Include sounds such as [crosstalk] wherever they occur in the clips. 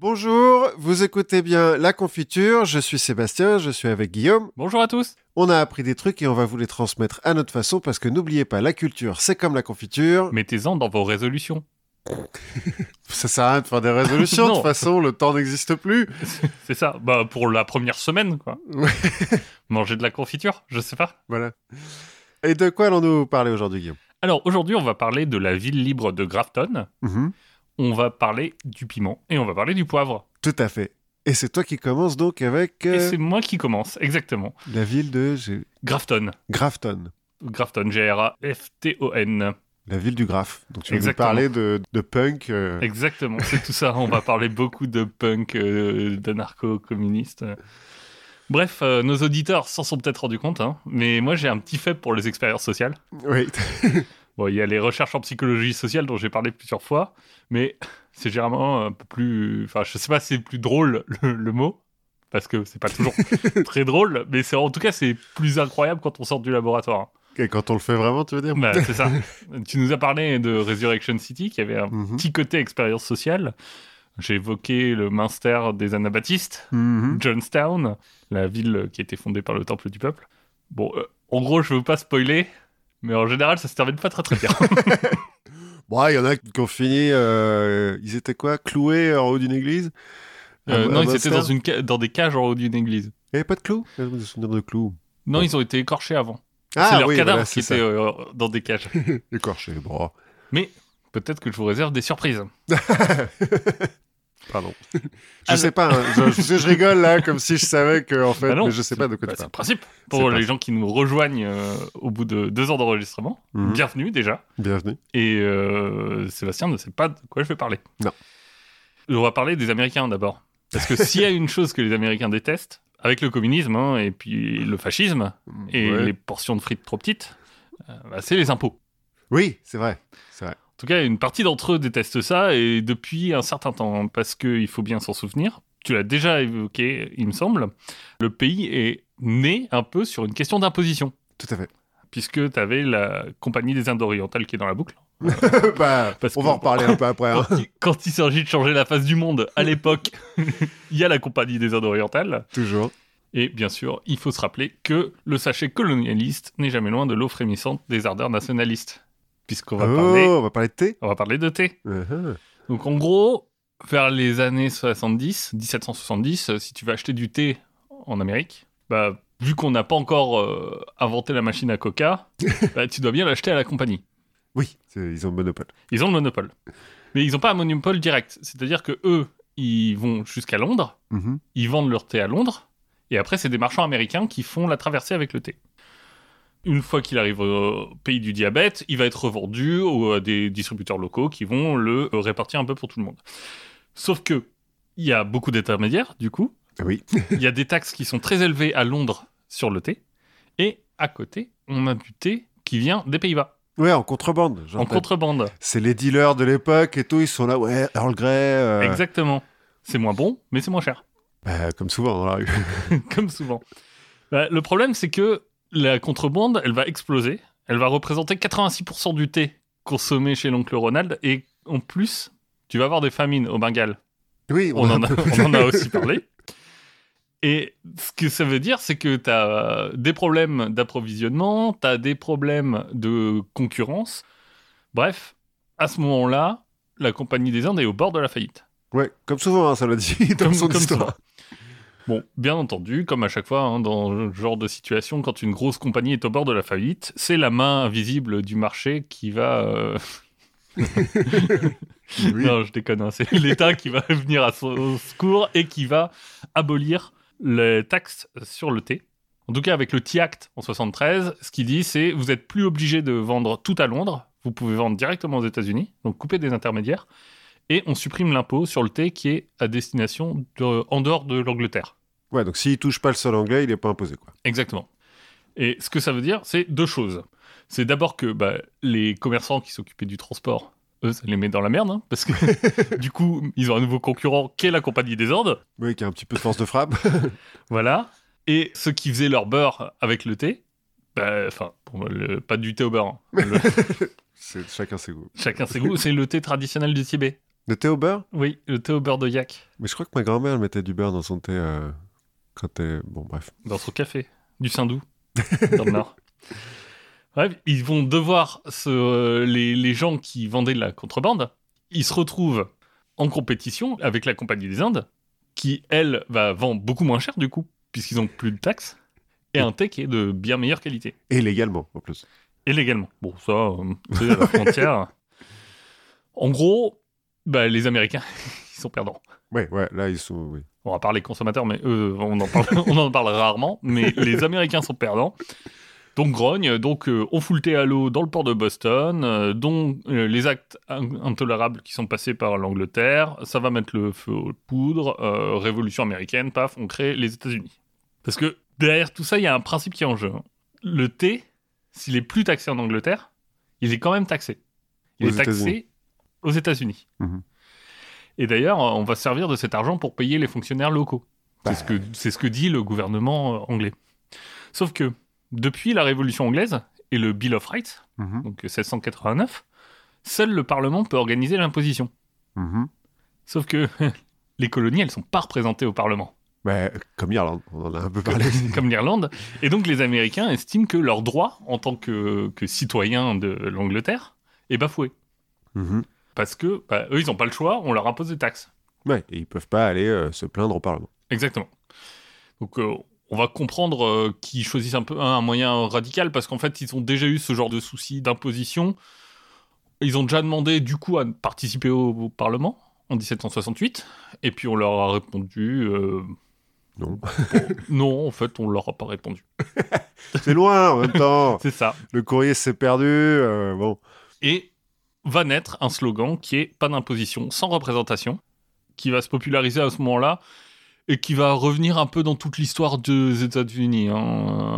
Bonjour, vous écoutez bien La Confiture, je suis Sébastien, je suis avec Guillaume. Bonjour à tous. On a appris des trucs et on va vous les transmettre à notre façon parce que n'oubliez pas, la culture, c'est comme la confiture. Mettez-en dans vos résolutions. [laughs] Ça sert à rien de faire des résolutions, de [laughs] toute façon, le temps n'existe plus. [laughs] C'est ça. Bah pour la première semaine, quoi. Manger de la confiture, je sais pas. Voilà. Et de quoi allons-nous parler aujourd'hui, Guillaume? Alors aujourd'hui, on va parler de la ville libre de Grafton. Mhm. On va parler du piment et on va parler du poivre. Tout à fait. Et c'est toi qui commences donc avec Et euh, c'est moi qui commence, exactement. la ville de Grafton. Grafton. Grafton, G-R-A-F-T-O-N. La ville du Graf. Donc tu vas nous parler de, de punk. euh, Exactement, c'est tout ça. On va parler beaucoup de punk, euh, d'anarcho-communistes. Bref, euh, nos auditeurs s'en sont peut-être rendus compte, hein, mais moi j'ai un petit faible pour les expériences sociales. Oui. [laughs] Bon, il y a les recherches en psychologie sociale dont j'ai parlé plusieurs fois, mais [laughs] c'est généralement un peu plus. Enfin, je sais pas si c'est plus drôle le, le mot, parce que c'est pas toujours [laughs] très drôle, mais c'est en tout cas c'est plus incroyable quand on sort du laboratoire. Et quand on le fait vraiment, tu veux dire? Bah, c'est ça. [laughs] tu nous as parlé de Resurrection City, qui avait un Mhm. petit côté expérience sociale. J'ai évoqué le Minster des Anabaptistes, Mhm. Johnstown, la ville qui a été fondée par le Temple du Peuple. Bon, euh, en gros, je veux pas spoiler, mais en général, ça se termine pas très très bien. [laughs] [laughs] Bon, il y en a qui ont fini. euh, ils étaient quoi Cloués en haut d'une église? Euh, Un- non, ils étaient dans, une dans des cages en haut d'une église. Il n'y avait pas de clous? J'ai me de clous. Non, Bon. ils ont été écorchés avant. Ah c'est oui, cadavres voilà, qui ça. euh, dans des cages. [laughs] Écorché, bon. Mais peut-être que je vous réserve des surprises. Pardon. [laughs] je Alors- sais pas, hein, je, je sais, je rigole là, comme si je savais que, en fait, Bah non, mais je sais pas de quoi Bah, tu c'est le parles. principe. Pour le les principe. gens qui nous rejoignent euh, au bout de deux ans d'enregistrement, Mhm. bienvenue déjà. Bienvenue. Et euh, Sébastien ne sait pas de quoi je vais parler. Non. On va parler des Américains d'abord. Parce que [laughs] s'il y a une chose que les Américains détestent, avec le communisme hein, et puis le fascisme et Ouais. les portions de frites trop petites, euh, bah, c'est les impôts. Oui, c'est vrai. C'est vrai. En tout cas, une partie d'entre eux déteste ça et depuis un certain temps, parce qu'il faut bien s'en souvenir. Tu l'as déjà évoqué, il me semble. Le pays est né un peu sur une question d'imposition, Tout à fait. puisque tu avais la Compagnie des Indes orientales qui est dans la boucle. [laughs] bah, Parce on que- va en reparler un peu après. hein. Quand il, quand il s'agit de changer la face du monde à l'époque, [laughs] il y a la Compagnie des Indes orientales. Toujours. Et bien sûr, il faut se rappeler que le sachet colonialiste n'est jamais loin de l'eau frémissante des ardeurs nationalistes. Puisqu'on va, oh, parler, on va parler de thé on va parler de thé. Uh-huh. Donc en gros, vers les années 70, 1770, euh, si tu veux acheter du thé en Amérique, bah, vu qu'on n'a pas encore euh, inventé la machine à coca, [laughs] bah, tu dois bien l'acheter à la compagnie. Oui, ils ont le monopole. Ils ont le monopole. Mais ils n'ont pas un monopole direct. C'est-à-dire que eux, ils vont jusqu'à Londres, Mhm. ils vendent leur thé à Londres, et après, c'est des marchands américains qui font la traversée avec le thé. Une fois qu'il arrive au pays du diabète, il va être revendu aux- à des distributeurs locaux qui vont le euh, répartir un peu pour tout le monde. Sauf que il y a beaucoup d'intermédiaires, du coup. Ah Oui. [laughs] Il y a des taxes qui sont très élevées à Londres sur le thé. Et à côté, on a du thé qui vient des Pays-Bas, Ouais, en contrebande. en contrebande. C'est les dealers de l'époque et tout, ils sont là, ouais, Earl Grey. euh, Exactement. C'est moins bon, mais c'est moins cher. bah, comme souvent dans la rue. [laughs] comme souvent. Bah, le problème, c'est que la contrebande, elle va exploser. Elle va représenter 86% du thé consommé chez l'oncle Ronald. Et en plus, tu vas avoir des famines au Bengale. Oui, On, en, a, un peu- on en a aussi [laughs] parlé. Et ce que ça veut dire, c'est que tu as des problèmes d'approvisionnement, tu as des problèmes de concurrence. Bref, à ce moment-là, la Compagnie des Indes est au bord de la faillite. Ouais, comme souvent, hein, ça l'a dit [laughs] dans Comme- son comme histoire. souvent. Bon, bien entendu, comme à chaque fois, hein, dans ce genre de situation, quand une grosse compagnie est au bord de la faillite, c'est la main invisible du marché qui va... euh, [laughs] Oui. Non, je déconne, hein, c'est l'État qui va venir à son secours et qui va abolir les taxes sur le thé. En tout cas, avec le Tea Act en 73, ce qu'il dit, c'est vous n'êtes plus obligé de vendre tout à Londres, vous pouvez vendre directement aux États-Unis, donc couper des intermédiaires, et on supprime l'impôt sur le thé qui est à destination de- en dehors de l'Angleterre. Ouais, donc s'il touche pas le sol anglais, il est pas imposé, quoi. Exactement. Et ce que ça veut dire, c'est deux choses. C'est d'abord que bah, les commerçants qui s'occupaient du transport, eux, ça les met dans la merde, hein, parce que [laughs] [laughs] du coup, ils ont un nouveau concurrent qui est la Compagnie des Indes. Oui, qui a un petit peu de force de frappe. [laughs] Voilà. Et ceux qui faisaient leur beurre avec le thé, bah, enfin, bon, pas du thé au beurre, hein. Le- chacun ses goûts. chacun ses goûts, c'est le thé traditionnel du Tibet. Le thé au beurre? Oui, le thé au beurre de yak. Mais je crois que ma grand-mère mettait du beurre dans son thé euh, quand elle... Bon, bref. Dans son café, du Saint-Doux, dans le Nord. [laughs] Bref, ils vont devoir, se, euh, les, les gens qui vendaient de la contrebande, ils se retrouvent en compétition avec la Compagnie des Indes, qui, elle, va vendre beaucoup moins cher du coup, puisqu'ils ont plus de taxes, et un thé qui est de bien meilleure qualité. Et légalement, en plus. Et légalement. Bon, ça, euh, c'est à la frontière. [laughs] En gros, bah, les Américains, [laughs] ils sont perdants. Ouais, ouais, là, ils sont... Oui. On va parler consommateurs, mais eux, on en parle, [laughs] on en parle rarement. Mais les Américains sont perdants. Donc grogne, donc euh, on fout le thé à l'eau dans le port de Boston, euh, dont euh, les actes in- intolérables qui sont passés par l'Angleterre, ça va mettre le feu aux poudres, euh, révolution américaine, paf, on crée les États-Unis. Parce que derrière tout ça, il y a un principe qui est en jeu. hein. Le thé, s'il est plus taxé en Angleterre, il est quand même taxé. Il Aux est taxé aux États-Unis. Mhm. Et d'ailleurs, on va se servir de cet argent pour payer les fonctionnaires locaux. Bah. C'est ce, que, c'est ce que dit le gouvernement euh, anglais. Sauf que depuis la Révolution anglaise et le Bill of Rights, Mhm, donc 1689, seul le Parlement peut organiser l'imposition. mhm. Sauf que [laughs] les colonies, elles sont pas représentées au Parlement, Bah, comme Irlande, on en a un peu parlé. [laughs] comme l'Irlande. Et donc les Américains estiment que leurs droits en tant que, que citoyens de l'Angleterre est bafoué. Mhm. Parce que bah, eux, ils n'ont pas le choix, on leur impose des taxes. Ouais, et ils peuvent pas aller euh, se plaindre au Parlement. Exactement. Donc, euh, on va comprendre euh, qu'ils choisissent un peu un moyen radical parce qu'en fait, ils ont déjà eu ce genre de soucis d'imposition. Ils ont déjà demandé, du coup, à participer au, au Parlement en 1768. Et puis, on leur a répondu Non. [laughs] non, en fait, on leur a pas répondu. [laughs] C'est loin en même temps. [laughs] C'est ça. Le courrier s'est perdu. bon. Et va naître un slogan qui est pas d'imposition sans représentation, qui va se populariser à ce moment-là et qui va revenir un peu dans toute l'histoire des États-Unis. hein.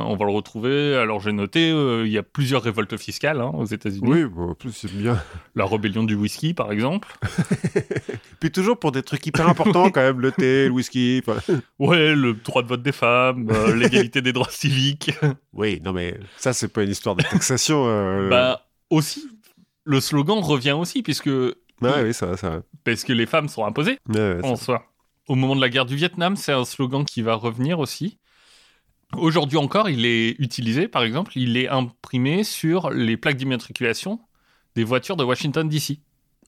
On va le retrouver. Alors j'ai noté, euh, il y a plusieurs révoltes fiscales hein, aux États-Unis. Oui, bon, en plus, c'est bien. [laughs] La rébellion du whisky, par exemple. [laughs] Puis toujours pour des trucs hyper importants, quand même, le thé, le whisky. [laughs] Ouais, le droit de vote des femmes, euh, l'égalité des droits civiques. Oui, non, mais ça, c'est pas une histoire de taxation. euh, bah aussi, le slogan revient aussi puisque Ouais, oui, ça va, ça parce que les femmes sont imposées. Ouais, en ça- soi. Au moment de la guerre du Vietnam, c'est un slogan qui va revenir aussi. Aujourd'hui encore, il est utilisé, par exemple, il est imprimé sur les plaques d'immatriculation des voitures de Washington DC.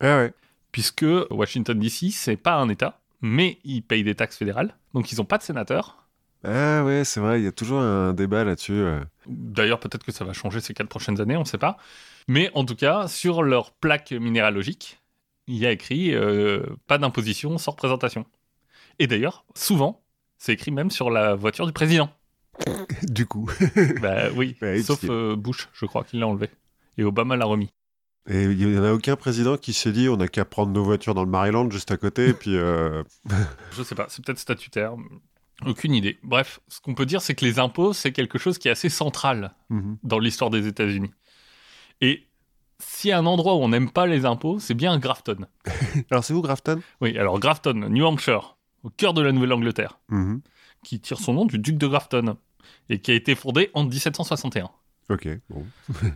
Ouais, ouais. Puisque Washington DC, c'est pas un État, mais ils payent des taxes fédérales, donc ils n'ont pas de sénateur. Ah ouais, c'est vrai, il y a toujours un débat là-dessus. euh. D'ailleurs, peut-être que ça va changer ces quatre prochaines années, on ne sait pas. Mais en tout cas, sur leur plaque minéralogique, il y a écrit euh, pas d'imposition sans représentation. Et d'ailleurs, souvent, c'est écrit même sur la voiture du président. [laughs] Du coup. [laughs] bah oui, Ouais, sauf euh, Bush, je crois qu'il l'a enlevé. Et Obama l'a remis. Et il n'y en a aucun président qui s'est dit on n'a qu'à prendre nos voitures dans le Maryland juste à côté, et puis. euh, [laughs] Je sais pas, c'est peut-être statutaire. Aucune idée. Bref, ce qu'on peut dire, c'est que les impôts, c'est quelque chose qui est assez central mhm. dans l'histoire des États-Unis. Et s'il y a un endroit où on n'aime pas les impôts, c'est bien Grafton. [laughs] Alors, c'est où Grafton? Oui, alors Grafton, New Hampshire, au cœur de la Nouvelle-Angleterre, Mhm. qui tire son nom du duc de Grafton et qui a été fondé en 1761. Ok, bon. [laughs]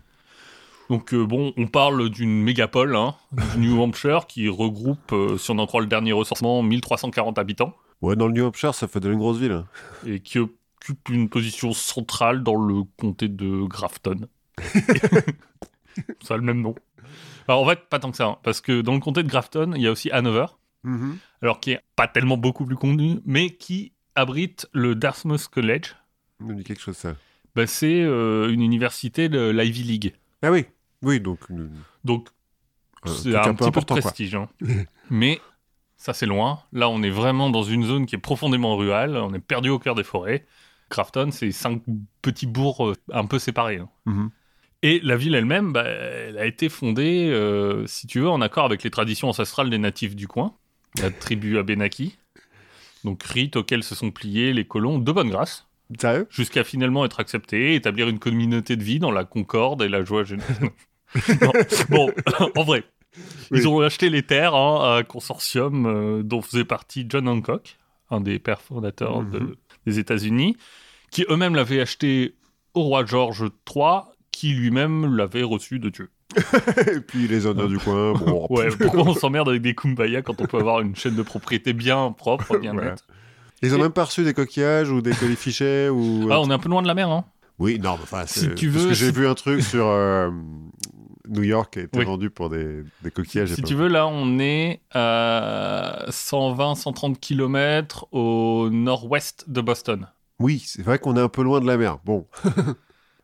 Donc euh, bon, on parle d'une mégapole, hein, du New Hampshire, qui regroupe, euh, si on en croit le dernier recensement, 1340 habitants Ouais, dans le New Hampshire, ça fait de une grosse ville. hein. et qui occupe une position centrale dans le comté de Grafton. [laughs] [laughs] ça a le même nom. Alors en fait, pas tant que ça, hein, parce que dans le comté de Grafton, il y a aussi Hanover, Mhm. alors qui est pas tellement beaucoup plus connu, mais qui abrite le Dartmouth College. Me dit quelque chose, ça. Bah, c'est euh, une université de l'Ivy League. Ah oui, oui, donc. une- Donc c'est un, petit peu de prestige. hein. mais ça c'est loin. Là on est vraiment dans une zone qui est profondément rurale. On est perdu au cœur des forêts. Grafton, c'est cinq petits bourgs euh, un peu séparés. hein. Mhm. Et la ville elle-même, bah, elle a été fondée, euh, si tu veux, en accord avec les traditions ancestrales des natifs du coin, la tribu Abenaki. Donc rite auquel se sont pliés les colons de bonne grâce, Sérieux? Jusqu'à finalement être acceptés, établir une communauté de vie dans la concorde et la joie générale. [laughs] Bon, [laughs] en vrai, Oui. ils ont acheté les terres hein, à un consortium euh, dont faisait partie John Hancock, un des pères fondateurs de- Mhm. des États-Unis, qui eux-mêmes l'avaient acheté au roi George III, qui lui-même l'avait reçu de Dieu. [laughs] Et puis les Indiens du coin, bon. [laughs] Ouais, pourquoi on [laughs] s'emmerde avec des kumbaya quand on peut avoir une chaîne de propriété bien propre, bien Voilà. nette Ils ont Et- même pas reçu des coquillages ou des colifichets ou. Ah, on est un peu loin de la mer, hein Oui, non, enfin, Si tu parce veux, que j'ai si- vu un truc sur euh, New York qui a été Oui. vendu pour des, des coquillages. Si et tu veux, là, on est à 120-130 km au nord-ouest de Boston. Oui, c'est vrai qu'on est un peu loin de la mer. Bon,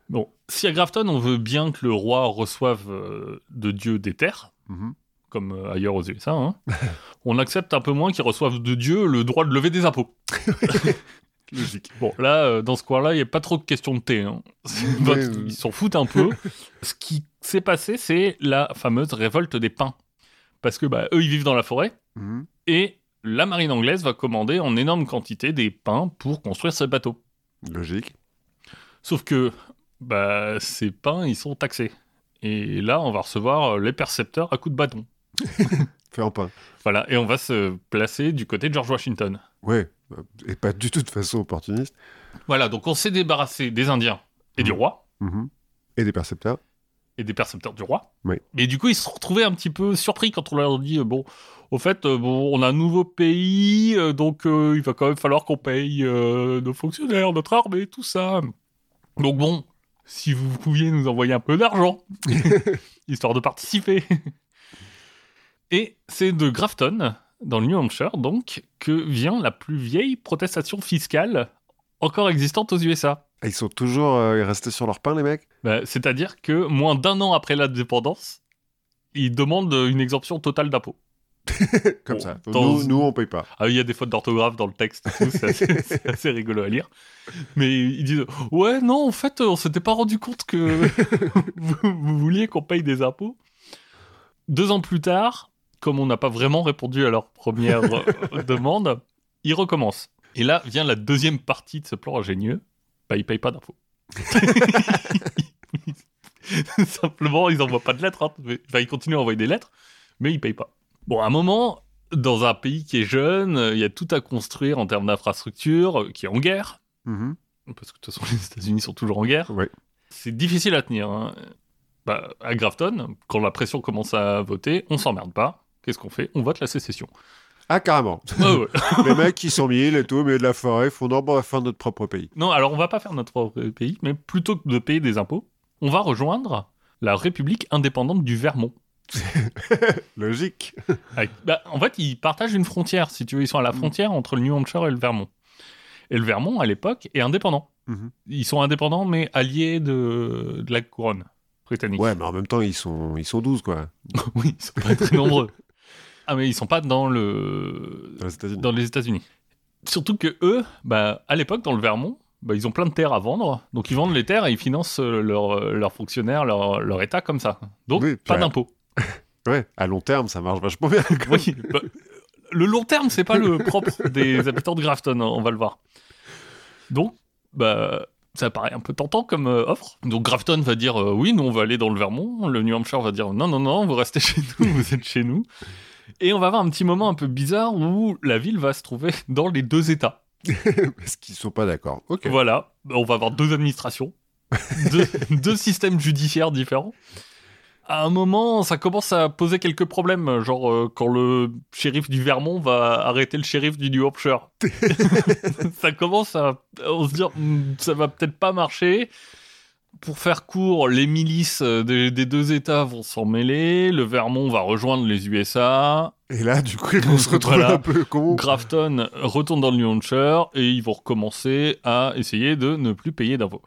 Bon, si à Grafton, on veut bien que le roi reçoive euh, de Dieu des terres, Mhm. comme euh, ailleurs aux USA, hein, [laughs] on accepte un peu moins qu'ils reçoivent de Dieu le droit de lever des impôts. [laughs] logique. Bon, là, euh, dans ce coin-là, il n'y a pas trop de question de thé. hein. [laughs] Ils s'en foutent un peu. ce qui s'est passé, c'est la fameuse révolte des pins. Parce que bah, eux, ils vivent dans la forêt, Mhm. et la marine anglaise va commander en énorme quantité des pins pour construire ces bateaux. Logique. Sauf que bah, ces pins, ils sont taxés. Et là, on va recevoir euh, les percepteurs à coups de bâton. [laughs] Fait en pain. Voilà, et on va se placer du côté de George Washington. Ouais, et pas du tout de façon opportuniste. Voilà, donc on s'est débarrassé des Indiens et du Mhm. roi, Mhm. Et des percepteurs. et des percepteurs du roi. Oui. Et du coup, ils se sont retrouvés un petit peu surpris quand on leur dit, euh, bon, au fait, euh, bon, on a un nouveau pays, euh, donc euh, il va quand même falloir qu'on paye euh, nos fonctionnaires, notre armée, tout ça. Donc bon, si vous pouviez nous envoyer un peu d'argent, [laughs] histoire de participer. Et c'est de Grafton, dans le New Hampshire, donc, que vient la plus vieille protestation fiscale encore existante aux USA. Ah, Ils sont toujours euh, restés sur leur pain, les mecs? Bah, C'est-à-dire que moins d'un an après l'indépendance, ils demandent une exemption totale d'impôts. [laughs] Comme Bon, ça. dans- Nous, nous, on paye pas. Ah, il y a des fautes d'orthographe dans le texte, c'est assez, [laughs] assez rigolo à lire. Mais ils disent Ouais, non, en fait, on s'était pas rendu compte que [laughs] vous, vous vouliez qu'on paye des impôts. Deux ans plus tard, comme on n'a pas vraiment répondu à leur première demande, ils recommencent. Et là vient la deuxième partie de ce plan ingénieux bah, ils payent pas d'impôts. Simplement, ils n'envoient pas de lettres. hein. Enfin, ils continuent à envoyer des lettres, mais ils payent pas. Bon, à un moment, dans un pays qui est jeune, il y a tout à construire en termes d'infrastructure, euh, qui est en guerre, Mhm. parce que de toute façon, [laughs] les États-Unis sont toujours en guerre. Ouais. C'est difficile à tenir. hein. Bah, à Grafton, quand la pression commence à voter, on s'emmerde pas. Qu'est-ce qu'on fait? On vote la sécession. Ah, carrément. Ouais, ouais. [laughs] les mecs qui sont mille et tout, milieu de la forêt, font non, bon, on va faire notre propre pays. Non, alors on va pas faire notre propre pays, mais plutôt que de payer des impôts, on va rejoindre la République indépendante du Vermont. [laughs] Logique. Avec- bah, en fait, ils partagent une frontière, si tu veux. Ils sont à la Mm. frontière entre le New Hampshire et le Vermont. Et le Vermont, à l'époque, est indépendant. Mhm. Ils sont indépendants, mais alliés de, de la couronne britannique. Ouais, mais en même temps, ils sont, ils sont 12, quoi, [laughs] oui, ils sont pas très nombreux. Ah, mais ils sont pas dans le dans les États-Unis. dans les États-Unis. Surtout que eux, bah, à l'époque, dans le Vermont, bah, ils ont plein de terres à vendre. Donc ils vendent les terres et ils financent euh, leurs leurs fonctionnaires, leur, leur État comme ça. Donc Oui, pas d'impôts. [laughs] Ouais, à long terme, ça marche vachement bien. Oui, bah, le long terme, c'est pas le propre des [laughs] habitants de Grafton, on va le voir. Donc, bah, ça paraît un peu tentant comme euh, offre. Donc Grafton va dire euh, oui, nous on va aller dans le Vermont. Le New Hampshire va dire non, non, non, vous restez chez nous, [laughs] vous êtes chez nous. Et on va avoir un petit moment un peu bizarre où la ville va se trouver dans les deux États. Parce qu'ils sont pas d'accord. Ok. Voilà, on va avoir deux administrations, deux, deux systèmes judiciaires différents. À un moment, ça commence à poser quelques problèmes, genre euh, quand le shérif du Vermont va arrêter le shérif du New Hampshire. [laughs] ça commence à on se dire, Hmm, ça va peut-être pas marcher. Pour faire court, les milices euh, des, des deux États vont s'en mêler, le Vermont va rejoindre les USA, Et là, du coup, ils vont se retrouver Voilà. un peu con. Grafton retourne dans le New Hampshire et ils vont recommencer à essayer de ne plus payer d'impôts.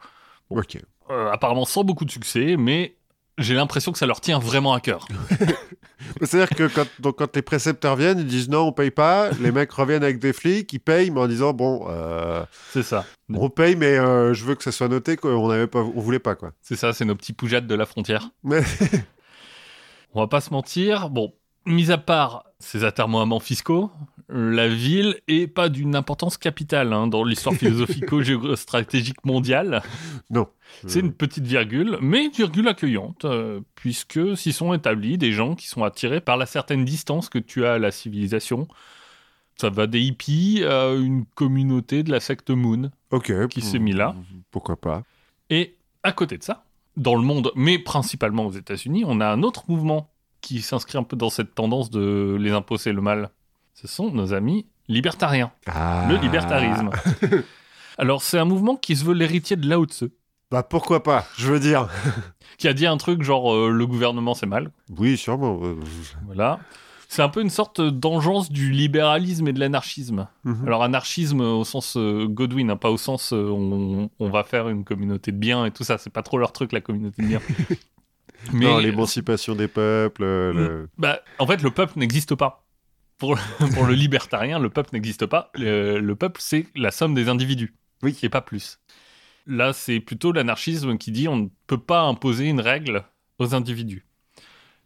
Ok. Euh, apparemment sans beaucoup de succès, mais j'ai l'impression que ça leur tient vraiment à cœur. [laughs] C'est-à-dire que quand, donc, quand les précepteurs viennent, ils disent non, on paye pas. Les mecs reviennent avec des flics, ils payent, mais en disant bon, euh, C'est ça. on paye, mais euh, je veux que ça soit noté qu'on n'avait pas, on voulait pas quoi. C'est ça, c'est nos petits poujates de la frontière. Mais [laughs] On va pas se mentir. Bon, mis à part ces atermoiements fiscaux, la ville est pas d'une importance capitale hein, dans l'histoire philosophico-géostratégique [laughs] mondiale. non. C'est une petite virgule, mais une virgule accueillante, euh, puisque s'y sont établis des gens qui sont attirés par la certaine distance que tu as à la civilisation. Ça va des hippies à une communauté de la secte Moon. Qui s'est mis là. Pourquoi pas Et à côté de ça, dans le monde, mais principalement aux États-Unis, on a un autre mouvement qui s'inscrit un peu dans cette tendance de les impôts c'est le mal. Ce sont nos amis libertariens, Ah. le libertarisme. [laughs] Alors c'est un mouvement qui se veut l'héritier de Lao Tse, Bah pourquoi pas, je veux dire. [laughs] qui a dit un truc genre euh, le gouvernement c'est mal. Oui, sûrement. Voilà. C'est un peu une sorte d'engeance du libéralisme et de l'anarchisme. mhm. Alors anarchisme au sens euh, Godwin, hein, pas au sens euh, on, on va faire une communauté de biens et tout ça. C'est pas trop leur truc la communauté de biens. [laughs] Non, l'émancipation des peuples. euh, le- bah, en fait le peuple n'existe pas. Pour, [laughs] pour le libertarien, le peuple n'existe pas. Le, le peuple c'est la somme des individus. Oui. Et pas plus. Là c'est plutôt l'anarchisme qui dit on ne peut pas imposer une règle aux individus.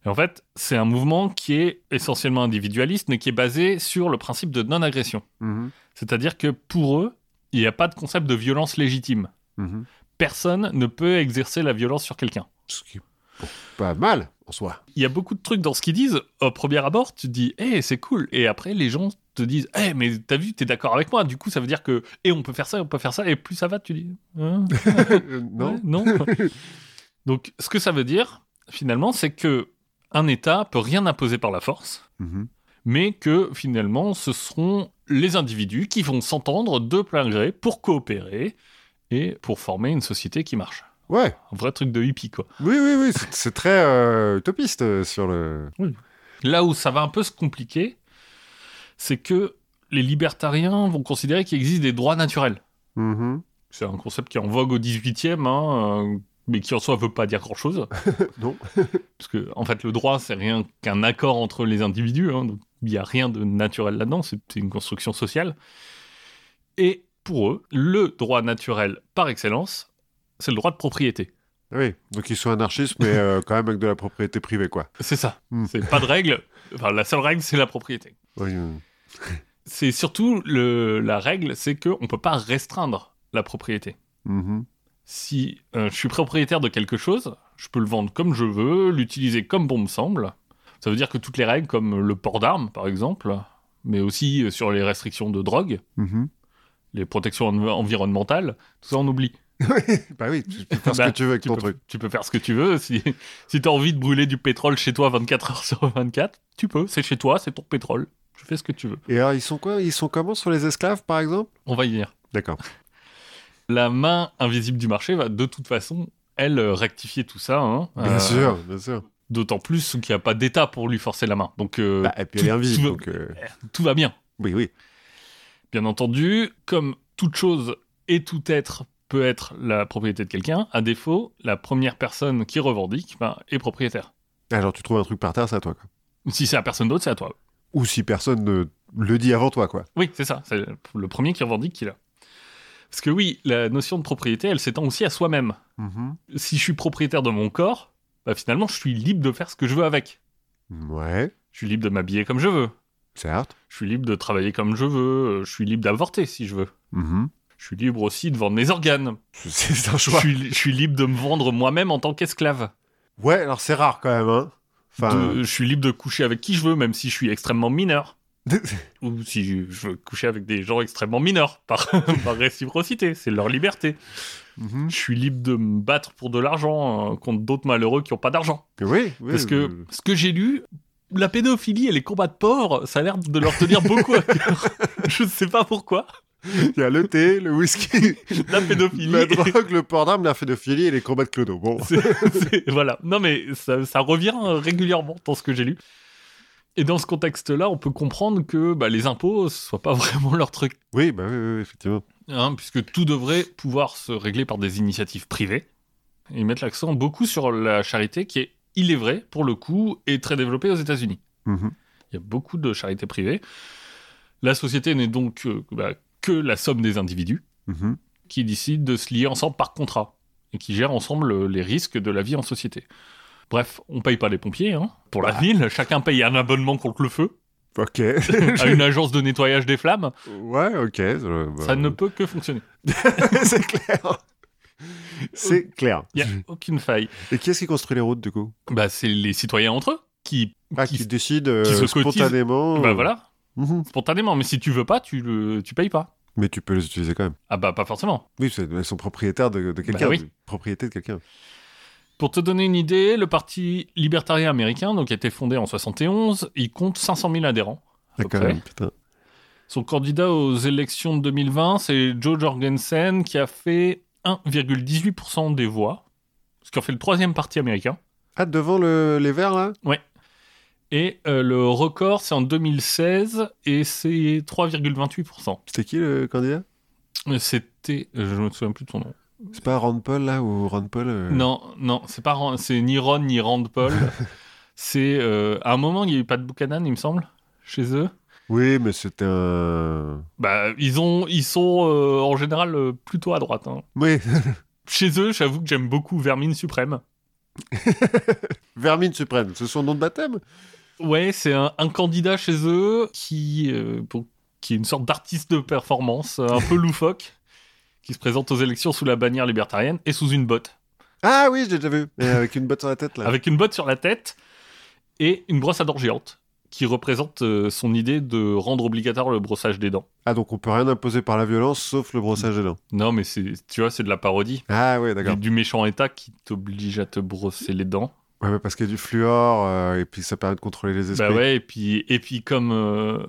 Et en fait, c'est un mouvement qui est essentiellement individualiste, mais qui est basé sur le principe de non-agression. Mhm, C'est-à-dire que pour eux, il n'y a pas de concept de violence légitime. mhm. Personne ne peut exercer la violence sur quelqu'un. Ce qui est bon, pas mal en soi. Il y a beaucoup de trucs dans ce qu'ils disent. Au premier abord, tu te dis, hé, c'est cool. Et après, les gens te disent, hé, mais t'as vu, t'es d'accord avec moi. Du coup, ça veut dire que, et on peut faire ça, on peut faire ça. Et plus ça va, tu dis, Hein [laughs] Euh, non Ouais, non. [laughs] Donc, ce que ça veut dire, finalement, c'est que un État peut rien imposer par la force. Mhm. mais que finalement ce seront les individus qui vont s'entendre de plein gré pour coopérer et pour former une société qui marche. Ouais, Un vrai truc de hippie quoi. oui, oui, oui, c'est- très euh, utopiste euh, sur le. Là où ça va un peu se compliquer, c'est que les libertariens vont considérer qu'il existe des droits naturels. Mhm. C'est un concept qui est en vogue au 18e, hein, euh, mais qui en soi veut pas dire grand-chose. [laughs] Non. [laughs] Parce que, en fait, le droit, c'est rien qu'un accord entre les individus. hein, il n'y a rien de naturel là-dedans. C'est une construction sociale. Et pour eux, le droit naturel par excellence, c'est le droit de propriété. Oui, donc ils sont anarchistes, mais euh, quand même avec de la propriété privée, quoi. [laughs] C'est ça. Hmm. C'est pas de règle. Enfin, la seule règle, c'est la propriété. Oui, C'est surtout le, la règle, c'est qu'on ne peut pas restreindre la propriété. mhm. Si euh, je suis propriétaire de quelque chose, je peux le vendre comme je veux, l'utiliser comme bon me semble. Ça veut dire que toutes les règles, comme le port d'armes, par exemple, mais aussi euh, sur les restrictions de drogue, Mhm. les protections env- environnementales, tout ça on oublie. Bah oui, tu peux faire [laughs] ce Bah, que tu veux avec Tu ton peux, truc. tu peux faire ce que tu veux. Si, si tu as envie de brûler du pétrole chez toi 24 heures sur 24, tu peux. C'est chez toi, c'est ton pétrole. Tu fais ce que tu veux. Et alors, ils sont quoi? Ils sont comment sur les esclaves, par exemple? On va y venir. D'accord. [laughs] La main invisible du marché va de toute façon, elle, euh, rectifier tout ça. hein. Bien Euh, sûr, bien sûr. D'autant plus qu'il n'y a pas d'État pour lui forcer la main. Donc euh, Bah, et puis tout- elle est invisible, tout, donc... euh, tout va bien. Oui, oui. Bien entendu, comme toute chose et tout être peut être la propriété de quelqu'un, à défaut, la première personne qui revendique ben, est propriétaire. Alors, tu trouves un truc par terre, c'est à toi, quoi. Si c'est à personne d'autre, c'est à toi. Ou si personne ne le dit avant toi, quoi. Oui, c'est ça. C'est le premier qui revendique qui l'a. Parce que oui, la notion de propriété, elle s'étend aussi à soi-même. Mhm. Si je suis propriétaire de mon corps, bah, finalement, je suis libre de faire ce que je veux avec. Ouais, Je suis libre de m'habiller comme je veux. certes. Je suis libre de travailler comme je veux. Je suis libre d'avorter si je veux. Mhm. Je suis libre aussi de vendre mes organes. [laughs] C'est un Je choix. suis, je suis libre de me vendre moi-même en tant qu'esclave. Ouais, alors c'est rare quand même, hein. Enfin, De- je suis libre de coucher avec qui je veux, même si je suis extrêmement mineur. [laughs] Ou si je, je veux coucher avec des gens extrêmement mineurs, par, [laughs] par réciprocité. C'est leur liberté. Mhm. Je suis libre de me battre pour de l'argent euh, contre d'autres malheureux qui n'ont pas d'argent. Oui, oui. Parce que ce que j'ai lu, la pédophilie et les combats de porc, ça a l'air de leur tenir beaucoup à cœur. je ne sais pas pourquoi. [laughs] Il y a le thé, le whisky, [laughs] La pédophilie. la drogue, le port d'armes, la pédophilie et les combats de clodo. Bon. Voilà. Non, mais ça, ça revient régulièrement dans ce que j'ai lu. Et dans ce contexte-là, on peut comprendre que bah, les impôts, ce soit pas [laughs] vraiment leur truc. Oui, bah oui, effectivement. hein, puisque tout devrait pouvoir se régler par des initiatives privées. Ils mettent l'accent beaucoup sur la charité qui est, il est vrai, pour le coup, est très développée aux États-Unis. Mhm. Il y a beaucoup de charité privée. La société n'est donc euh, bah, que la somme des individus Mhm. qui décident de se lier ensemble par contrat et qui gèrent ensemble les risques de la vie en société. Bref, on paye pas les pompiers hein, pour la Bah. ville, chacun paye un abonnement contre le feu Ok. [laughs] à une [laughs] agence de nettoyage des flammes, ouais, ok. euh, bah, ça ne peut que fonctionner. [laughs] c'est clair. C'est clair. Il n'y a aucune faille. Et qui est-ce qui construit les routes, du coup? Bah, c'est les citoyens entre eux qui, Ah, qui- qui, décide euh, qui se cotisent. spontanément. bah euh, voilà, mhm. spontanément. Mais si tu veux pas, tu le, tu payes pas. Mais tu peux les utiliser quand même. Ah bah pas forcément. Oui, elles sont propriétaires de, de quelqu'un. Bah oui. propriété de quelqu'un. Pour te donner une idée, le Parti libertarien américain, donc, qui a été fondé en 71, il compte 500 000 adhérents. Ah, quand même, putain. Son candidat aux élections de 2020, c'est Joe Jorgensen, qui a fait 1,18% des voix, ce qui en fait le troisième parti américain. Ah, devant le- les verts, là? Et euh, le record, c'est en 2016, et c'est 3,28%. C'était qui le candidat? C'était... Je me souviens plus de son nom. C'est pas Rand Paul, là, ou Rand Paul euh, Non, non, c'est pas Ron- c'est ni Ron ni Rand Paul. [laughs] c'est euh, à un moment il y a eu pas de Buchanan, il me semble, chez eux. Oui, mais c'était un... Bah ils ont ils sont euh, en général plutôt à droite. hein. Oui, [laughs] Chez eux, j'avoue que j'aime beaucoup Vermine Suprême. [laughs] Vermine suprême, c'est son nom de baptême? Ouais, c'est un, un candidat chez eux qui euh, pour- qui est une sorte d'artiste de performance euh, un peu [laughs] loufoque qui se présente aux élections sous la bannière libertarienne et sous une botte. Ah oui, je l'ai déjà vu. Avec une botte sur la tête, là. avec une botte sur la tête et une brosse à dents géante qui représente euh, son idée de rendre obligatoire le brossage des dents. Ah, donc on peut rien imposer par la violence, sauf le brossage des dents. Non, mais c'est, tu vois, c'est de la parodie Ah du, d'accord. du méchant État qui t'oblige à te brosser les dents. Ouais, parce qu'il y a du fluor, euh, et puis ça permet de contrôler les esprits. Bah ouais, et puis, et puis comme euh,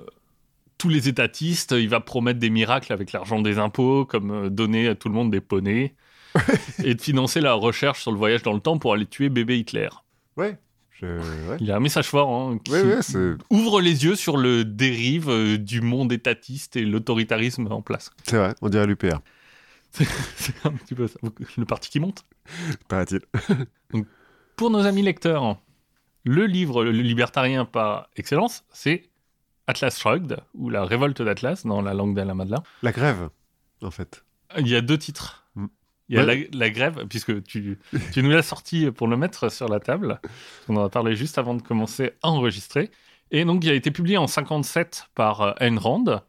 tous les étatistes, il va promettre des miracles avec l'argent des impôts, comme euh, donner à tout le monde des poneys, [laughs] et de financer la recherche sur le voyage dans le temps pour aller tuer bébé Hitler. Ouais. Je... ouais. Il y a un message fort hein, qui Ouais, ouais, c'est ouvre les yeux sur le dérive euh, du monde étatiste et l'autoritarisme en place. c'est vrai, on dirait l'UPR, [laughs] C'est un petit peu ça. Le parti qui monte? paraît-il. Pour nos amis lecteurs, le livre le libertarien par excellence, c'est Atlas Shrugged, ou La révolte d'Atlas dans la langue d'Alain Madelin. La grève, en fait. Il y a deux titres. Mm. Il y a Ouais. la, la grève, puisque tu, tu nous l'as sorti pour le mettre sur la table. On en a parlé juste avant de commencer à enregistrer. Et donc, il a été publié en 57 par Ayn Rand.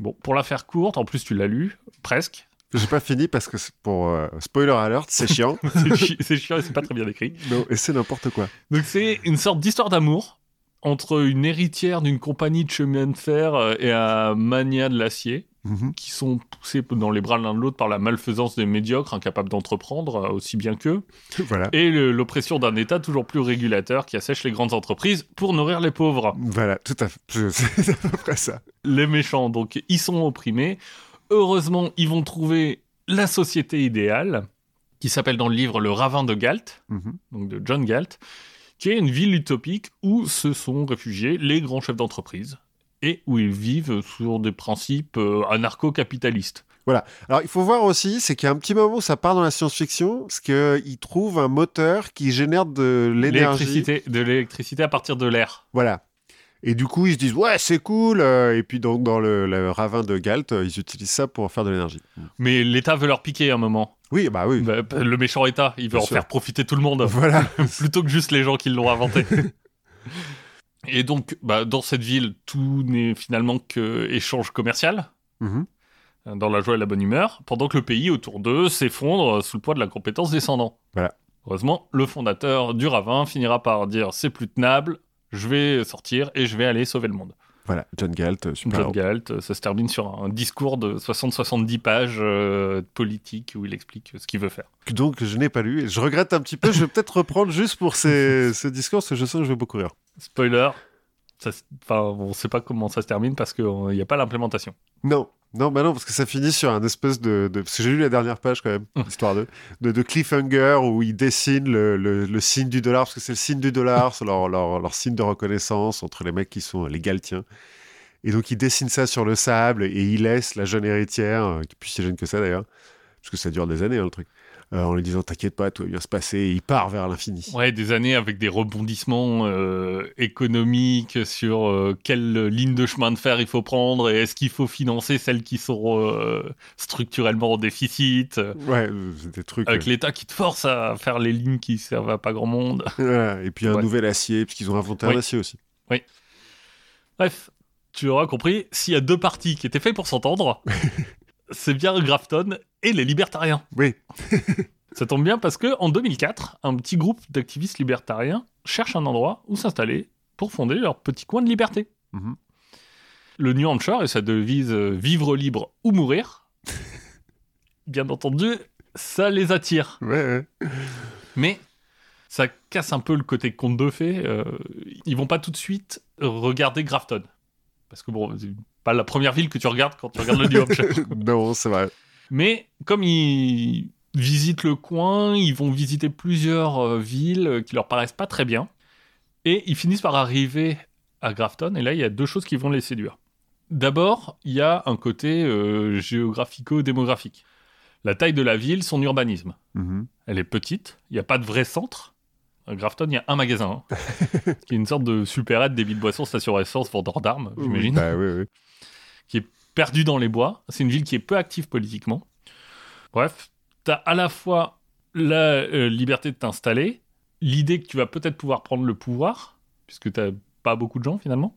Bon, pour la faire courte, en plus tu l'as lu, presque. J'ai pas fini parce que c'est pour euh, spoiler alert, c'est chiant. [laughs] C'est chi- c'est chiant et c'est pas très bien écrit. non, et c'est n'importe quoi. Donc c'est une sorte d'histoire d'amour entre une héritière d'une compagnie de chemin de fer euh, et un mania de l'acier Mhm. qui sont poussés dans les bras l'un de l'autre par la malfaisance des médiocres incapables d'entreprendre euh, aussi bien qu'eux [laughs] voilà. et l'oppression d'un État toujours plus régulateur qui assèche les grandes entreprises pour nourrir les pauvres. Voilà, tout à fait. [laughs] C'est à peu près ça. Les méchants, donc, ils sont opprimés. Heureusement, ils vont trouver la société idéale qui s'appelle dans le livre Le Ravin de Galt. Mhm. donc de John Galt, qui est une ville utopique où se sont réfugiés les grands chefs d'entreprise et où ils vivent sur des principes euh, anarcho-capitalistes. Alors, il faut voir aussi, c'est qu'il y a un petit moment où ça part dans la science-fiction, parce qu'ils trouvent un moteur qui génère de l'énergie. L'électricité, de l'électricité à partir de l'air. Voilà. Et du coup, ils se disent, ouais, c'est cool. euh, Et puis, donc, dans le, le ravin de Galt, euh, ils utilisent ça pour faire de l'énergie. Mais l'État veut leur piquer un moment. Oui, bah oui. Bah, le méchant État, il veut Bien en sûr. faire profiter tout le monde, [laughs] [laughs] Voilà. plutôt que juste les gens qui l'ont inventé. [laughs] Et donc, bah, dans cette ville, tout n'est finalement que échange commercial. Mhm. dans la joie et la bonne humeur, pendant que le pays autour d'eux s'effondre sous le poids de la compétence descendant. Voilà. Heureusement, le fondateur du ravin finira par dire c'est plus tenable, je vais sortir et je vais aller sauver le monde. Voilà, John Galt, euh, super. John Galt, euh, ça se termine sur un discours de 60-70 pages euh, politique où il explique ce qu'il veut faire. Donc, je n'ai pas lu. Et je regrette un petit peu. Je vais [laughs] peut-être reprendre juste pour ces, ce discours, parce que je sens que je vais beaucoup rire. Spoiler, ça on ne sait pas comment ça se termine parce qu'il n'y a pas l'implémentation. Non, non, bah non, parce que ça finit sur un espèce de. de- Parce que j'ai lu la dernière page quand même, histoire de, de, de cliffhanger où ils dessinent le, le- le signe du dollar, parce que c'est le signe du dollar, c'est leur, leur, leur signe de reconnaissance entre les mecs qui sont les Galtiens. Et donc ils dessinent ça sur le sable et ils laissent la jeune héritière, euh, qui est plus si jeune que ça d'ailleurs, parce que ça dure des années hein, le truc, euh, en lui disant T'inquiète pas, tout va bien se passer, et il part vers l'infini. Ouais, des années avec des rebondissements euh, économiques sur euh, quelle ligne de chemin de fer il faut prendre et est-ce qu'il faut financer celles qui sont euh, structurellement en déficit. Ouais, c'est des trucs. Avec l'État qui te force à faire les lignes qui servent à pas grand monde. Et puis un Ouais. nouvel acier, parce qu'ils ont inventé un Oui. acier aussi. Bref, tu auras compris, s'il y a deux partis qui étaient faits pour s'entendre, [laughs] c'est bien Grafton et les libertariens. Oui, [laughs] Ça tombe bien parce que en 2004, un petit groupe d'activistes libertariens cherche un endroit où s'installer pour fonder leur petit coin de liberté. Mhm. Le New Hampshire et sa devise euh, vivre libre ou mourir, bien entendu, ça les attire. ouais, ouais. Mais ça casse un peu le côté conte de fées. Euh, ils vont pas tout de suite regarder Grafton. Parce que bon, pas la première ville que tu regardes quand tu regardes le New Hampshire. [laughs] non, c'est vrai. Mais comme ils visitent le coin, ils vont visiter plusieurs euh, villes qui leur paraissent pas très bien. Et ils finissent par arriver à Grafton. Et là, il y a deux choses qui vont les séduire. D'abord, il y a un côté euh, géographico-démographique. La taille de la ville, son urbanisme. Mhm. Elle est petite, il n'y a pas de vrai centre. À Grafton, il y a un magasin, hein, [laughs] qui est une sorte de supérette, débit de boissons, station essence, vendeur d'armes, j'imagine, Bah, oui, oui. Qui est perdu dans les bois. C'est une ville qui est peu active politiquement. Bref, tu as à la fois la euh, liberté de t'installer, l'idée que tu vas peut-être pouvoir prendre le pouvoir, puisque tu pas beaucoup de gens finalement,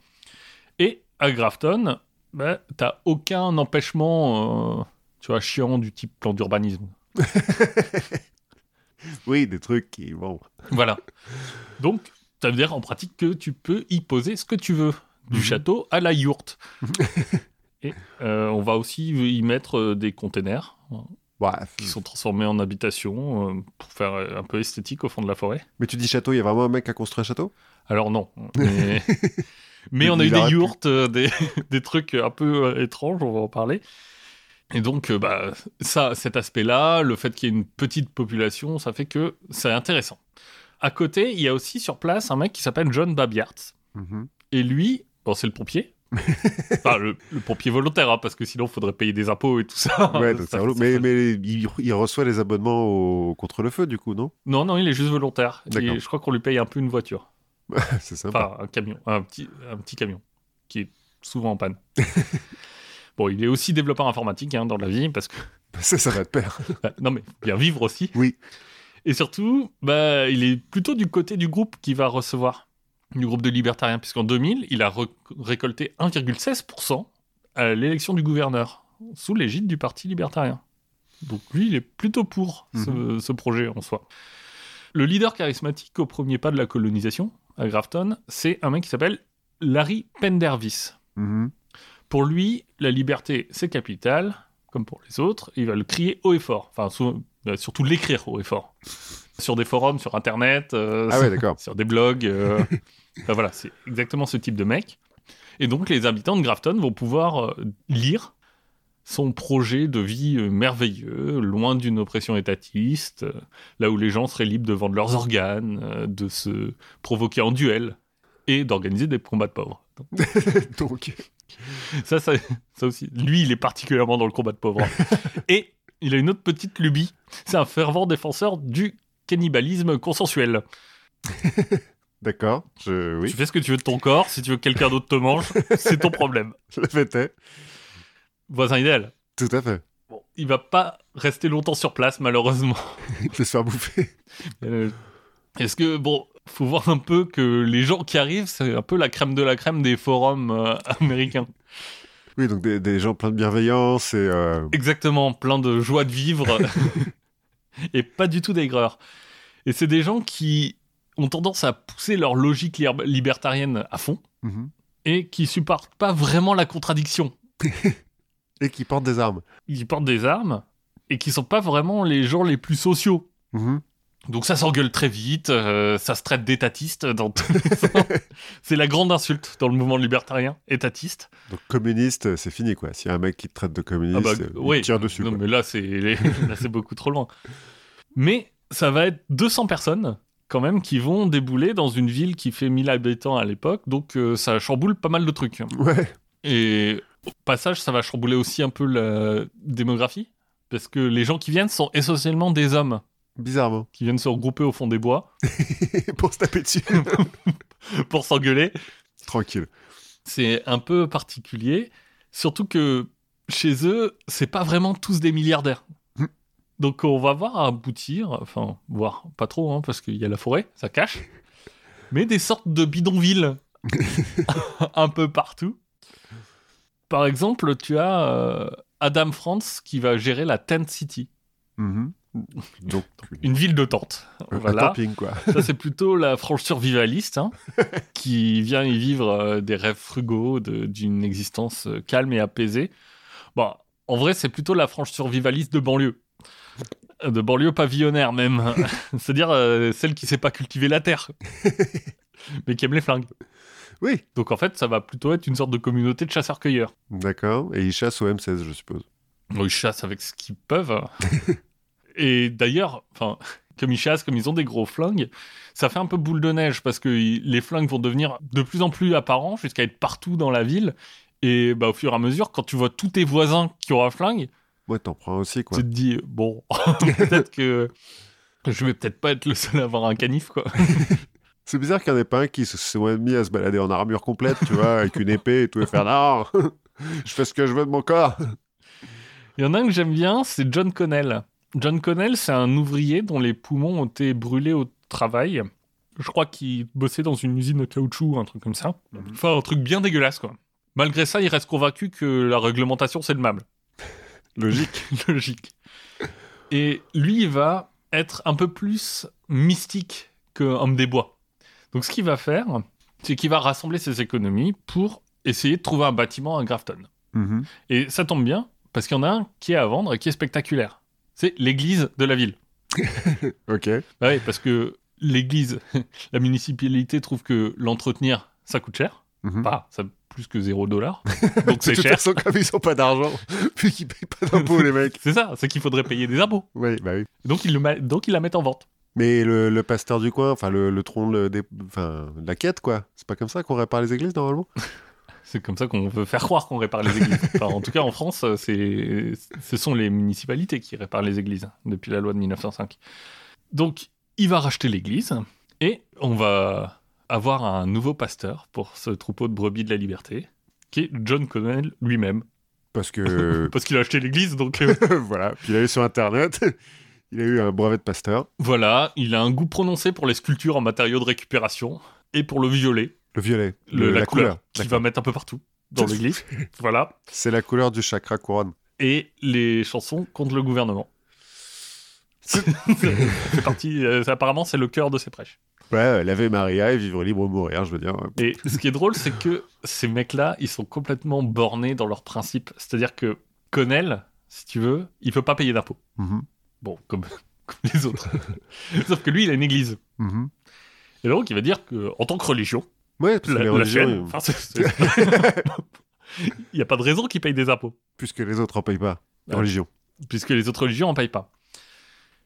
et à Grafton, bah, tu aucun empêchement, euh, tu vois, chiant du type plan d'urbanisme. [laughs] Oui, des trucs qui. Bon. Voilà. Donc, ça veut dire en pratique que tu peux y poser ce que tu veux, du Mhm. château à la yourte. [laughs] Et euh, on va aussi y mettre euh, des containers euh, qui sont transformés en habitation euh, pour faire un peu esthétique au fond de la forêt. Mais tu dis château, il y a vraiment un mec qui a construit un château? Alors non, [laughs] mais, mais on a eu des euh, des, [laughs] des trucs un peu étranges, on va en parler. Et donc, bah, ça, cet aspect-là, le fait qu'il y ait une petite population, ça fait que c'est intéressant. À côté, il y a aussi sur place un mec qui s'appelle John Babiarts. Mhm. Et lui, bon, c'est le pompier. [laughs] enfin, le, le pompier volontaire, hein, parce que sinon, il faudrait payer des impôts et tout ça. Ouais, [laughs] mais, mais il, il reçoit les abonnements au... contre le feu, du coup, non? Non, non, il est juste volontaire. Et je crois qu'on lui paye un peu une voiture. [laughs] C'est sympa. Enfin, un camion, un petit, un petit camion, qui est souvent en panne. bon, il est aussi développeur informatique hein, dans la vie, parce que... Ça, ça va te perdre. bah, non, mais bien vivre aussi. Oui. Et surtout, bah, il est plutôt du côté du groupe qui va recevoir, du groupe de libertariens, puisqu'en 2000, il a récolté 1,16% à l'élection du gouverneur, sous l'égide du Parti libertarien. Donc lui, il est plutôt pour ce, ce projet en soi. Le leader charismatique au premier pas de la colonisation, à Grafton, c'est un mec qui s'appelle Larry Pendervis. Mhm. Pour lui, la liberté, c'est capital, comme pour les autres. Il va le crier haut et fort. Enfin, euh, surtout l'écrire haut et fort. Sur des forums, sur Internet, euh, Ah ouais, [laughs] sur des blogs. euh, [laughs] enfin, voilà, c'est exactement ce type de mec. Et donc, les habitants de Grafton vont pouvoir euh, lire son projet de vie euh, merveilleux, loin d'une oppression étatiste, euh, là où les gens seraient libres de vendre leurs organes, de se provoquer en duel et d'organiser des combats de pauvres. [laughs] donc, Ça, ça, ça aussi. Lui, il est particulièrement dans le combat de pauvres. [laughs] Et il a une autre petite lubie. C'est un fervent défenseur du cannibalisme consensuel. [laughs] d'accord. Je... Oui, Tu fais ce que tu veux de ton corps. Si tu veux que quelqu'un d'autre te mange, [laughs] c'est ton problème. le fait est. Voisin idéal. Tout à fait. Bon, il va pas rester longtemps sur place, malheureusement. [laughs] Il peut se faire bouffer. Euh, Est-ce que, bon, faut voir un peu que les gens qui arrivent, c'est un peu la crème de la crème des forums euh, américains. Oui, donc des, des gens pleins de bienveillance et. euh, Exactement, plein de joie de vivre [laughs] et pas du tout d'aigreur. Et c'est des gens qui ont tendance à pousser leur logique liber- libertarienne à fond mhm. et qui supportent pas vraiment la contradiction. [laughs] Et qui portent des armes. Ils portent des armes et qui sont pas vraiment les gens les plus sociaux. Mhm. Donc ça s'engueule très vite, euh, ça se traite d'étatiste dans. [laughs] C'est la grande insulte dans le mouvement libertarien, étatiste. Donc communiste, c'est fini quoi. S'il y a un mec qui te traite de communiste, Ah bah, euh, il tire dessus. Non, quoi. mais là, c'est [laughs] là, c'est beaucoup trop loin. Mais ça va être 200 personnes quand même qui vont débouler dans une ville qui fait 1000 habitants à l'époque, donc euh, ça chamboule pas mal de trucs. Ouais. Et au passage, ça va chambouler aussi un peu la démographie, parce que les gens qui viennent sont essentiellement des hommes Bizarrement. qui viennent se regrouper au fond des bois [laughs] Pour se taper dessus. [laughs] pour s'engueuler. Tranquille. C'est un peu particulier, surtout que chez eux, c'est pas vraiment tous des milliardaires. Donc on va voir aboutir, enfin, voir pas trop, hein, parce qu'il y a la forêt, ça cache, [laughs] mais des sortes de bidonvilles [laughs] un peu partout. Par exemple, tu as euh, Adam France qui va gérer la Tent City, Mhm. [laughs] Donc, une ville de Voilà. camping quoi. Ça, c'est plutôt la frange survivaliste hein, qui vient y vivre euh, des rêves frugaux d'une existence euh, calme et apaisée. Bon, en vrai, c'est plutôt la frange survivaliste de banlieue. De banlieue pavillonnaire même. [laughs] C'est-à-dire euh, celle qui sait pas cultiver la terre, [laughs] mais qui aime les flingues. Oui, Donc en fait, ça va plutôt être une sorte de communauté de chasseurs-cueilleurs. d'accord. Et ils chassent au M16, je suppose. Bon, ils chassent avec ce qu'ils peuvent. [laughs] Et d'ailleurs, enfin, comme ils chassent, comme ils ont des gros flingues, ça fait un peu boule de neige parce que les flingues vont devenir de plus en plus apparents jusqu'à être partout dans la ville. Et bah, au fur et à mesure, quand tu vois tous tes voisins qui ont un flingue, Ouais, t'en prends aussi, quoi. tu te dis, bon, [laughs] peut-être que je vais peut-être pas être le seul à avoir un canif, quoi. [laughs] C'est bizarre qu'il n'y en ait pas un qui se soit mis à se balader en armure complète, tu vois, avec une épée et tout, et faire non, [laughs] je fais ce que je veux de mon corps. Il y en a un que j'aime bien, c'est John Connell. John Connell, c'est un ouvrier dont les poumons ont été brûlés au travail. Je crois qu'il bossait dans une usine de caoutchouc, un truc comme ça. Enfin, un truc bien dégueulasse, quoi. Malgré ça, il reste convaincu que la réglementation, c'est le meuble. Logique. [laughs] Logique. Et lui, il va être un peu plus mystique que Homme des Bois. Donc, ce qu'il va faire, c'est qu'il va rassembler ses économies pour essayer de trouver un bâtiment à Grafton. Mhm. Et ça tombe bien, parce qu'il y en a un qui est à vendre et qui est spectaculaire. C'est l'église de la ville. [laughs] Ok. Bah oui, parce que l'église, [laughs] la municipalité trouve que l'entretenir, ça coûte cher. Mhm. Pas, ça plus que 0 dollars. [laughs] Donc De c'est toute cher. façon, comme ils n'ont pas d'argent, [laughs] puis qu'ils payent pas d'impôts, les mecs. C'est ça, c'est qu'il faudrait payer des impôts. Oui, bah oui. Donc ils, le ma- donc ils la mettent en vente. Mais le, le pasteur du coin, enfin le, le tronc de la quête, quoi. C'est pas comme ça qu'on répare les églises, normalement? [laughs] C'est comme ça qu'on veut faire croire qu'on répare les églises. Enfin, en tout cas, en France, c'est, ce sont les municipalités qui réparent les églises depuis la loi de 1905. Donc, il va racheter l'église et on va avoir un nouveau pasteur pour ce troupeau de brebis de la liberté, qui est John Connell lui-même. Parce que, [laughs] Parce qu'il a acheté l'église, donc euh, [laughs] voilà. Puis il est allé sur Internet, [laughs] il a eu un brevet de pasteur. voilà, il a un goût prononcé pour les sculptures en matériaux de récupération et pour le violet, Le violet. le- Le- la, couleur, qu'il D'accord. va mettre un peu partout dans l'église. voilà. C'est la couleur du chakra couronne. et les chansons contre le gouvernement. c'est parti, euh, apparemment, c'est le cœur de ses prêches. Ouais, laver Maria et vivre libre ou mourir, je veux dire. Et ce qui est drôle, c'est que ces mecs-là, ils sont complètement bornés dans leurs principes. C'est-à-dire que Connell, si tu veux, il peut pas payer d'impôts. Mhm. Bon, comme, [laughs] comme les autres. [laughs] Sauf que lui, il a une église. Mhm. Et donc, il va dire que en tant que religion, Ouais, parce que la, les chaîne, [laughs] il n'y a pas de raison qu'il paye des impôts. puisque les autres en payent pas. Les Ouais. religions. puisque les autres religions en payent pas.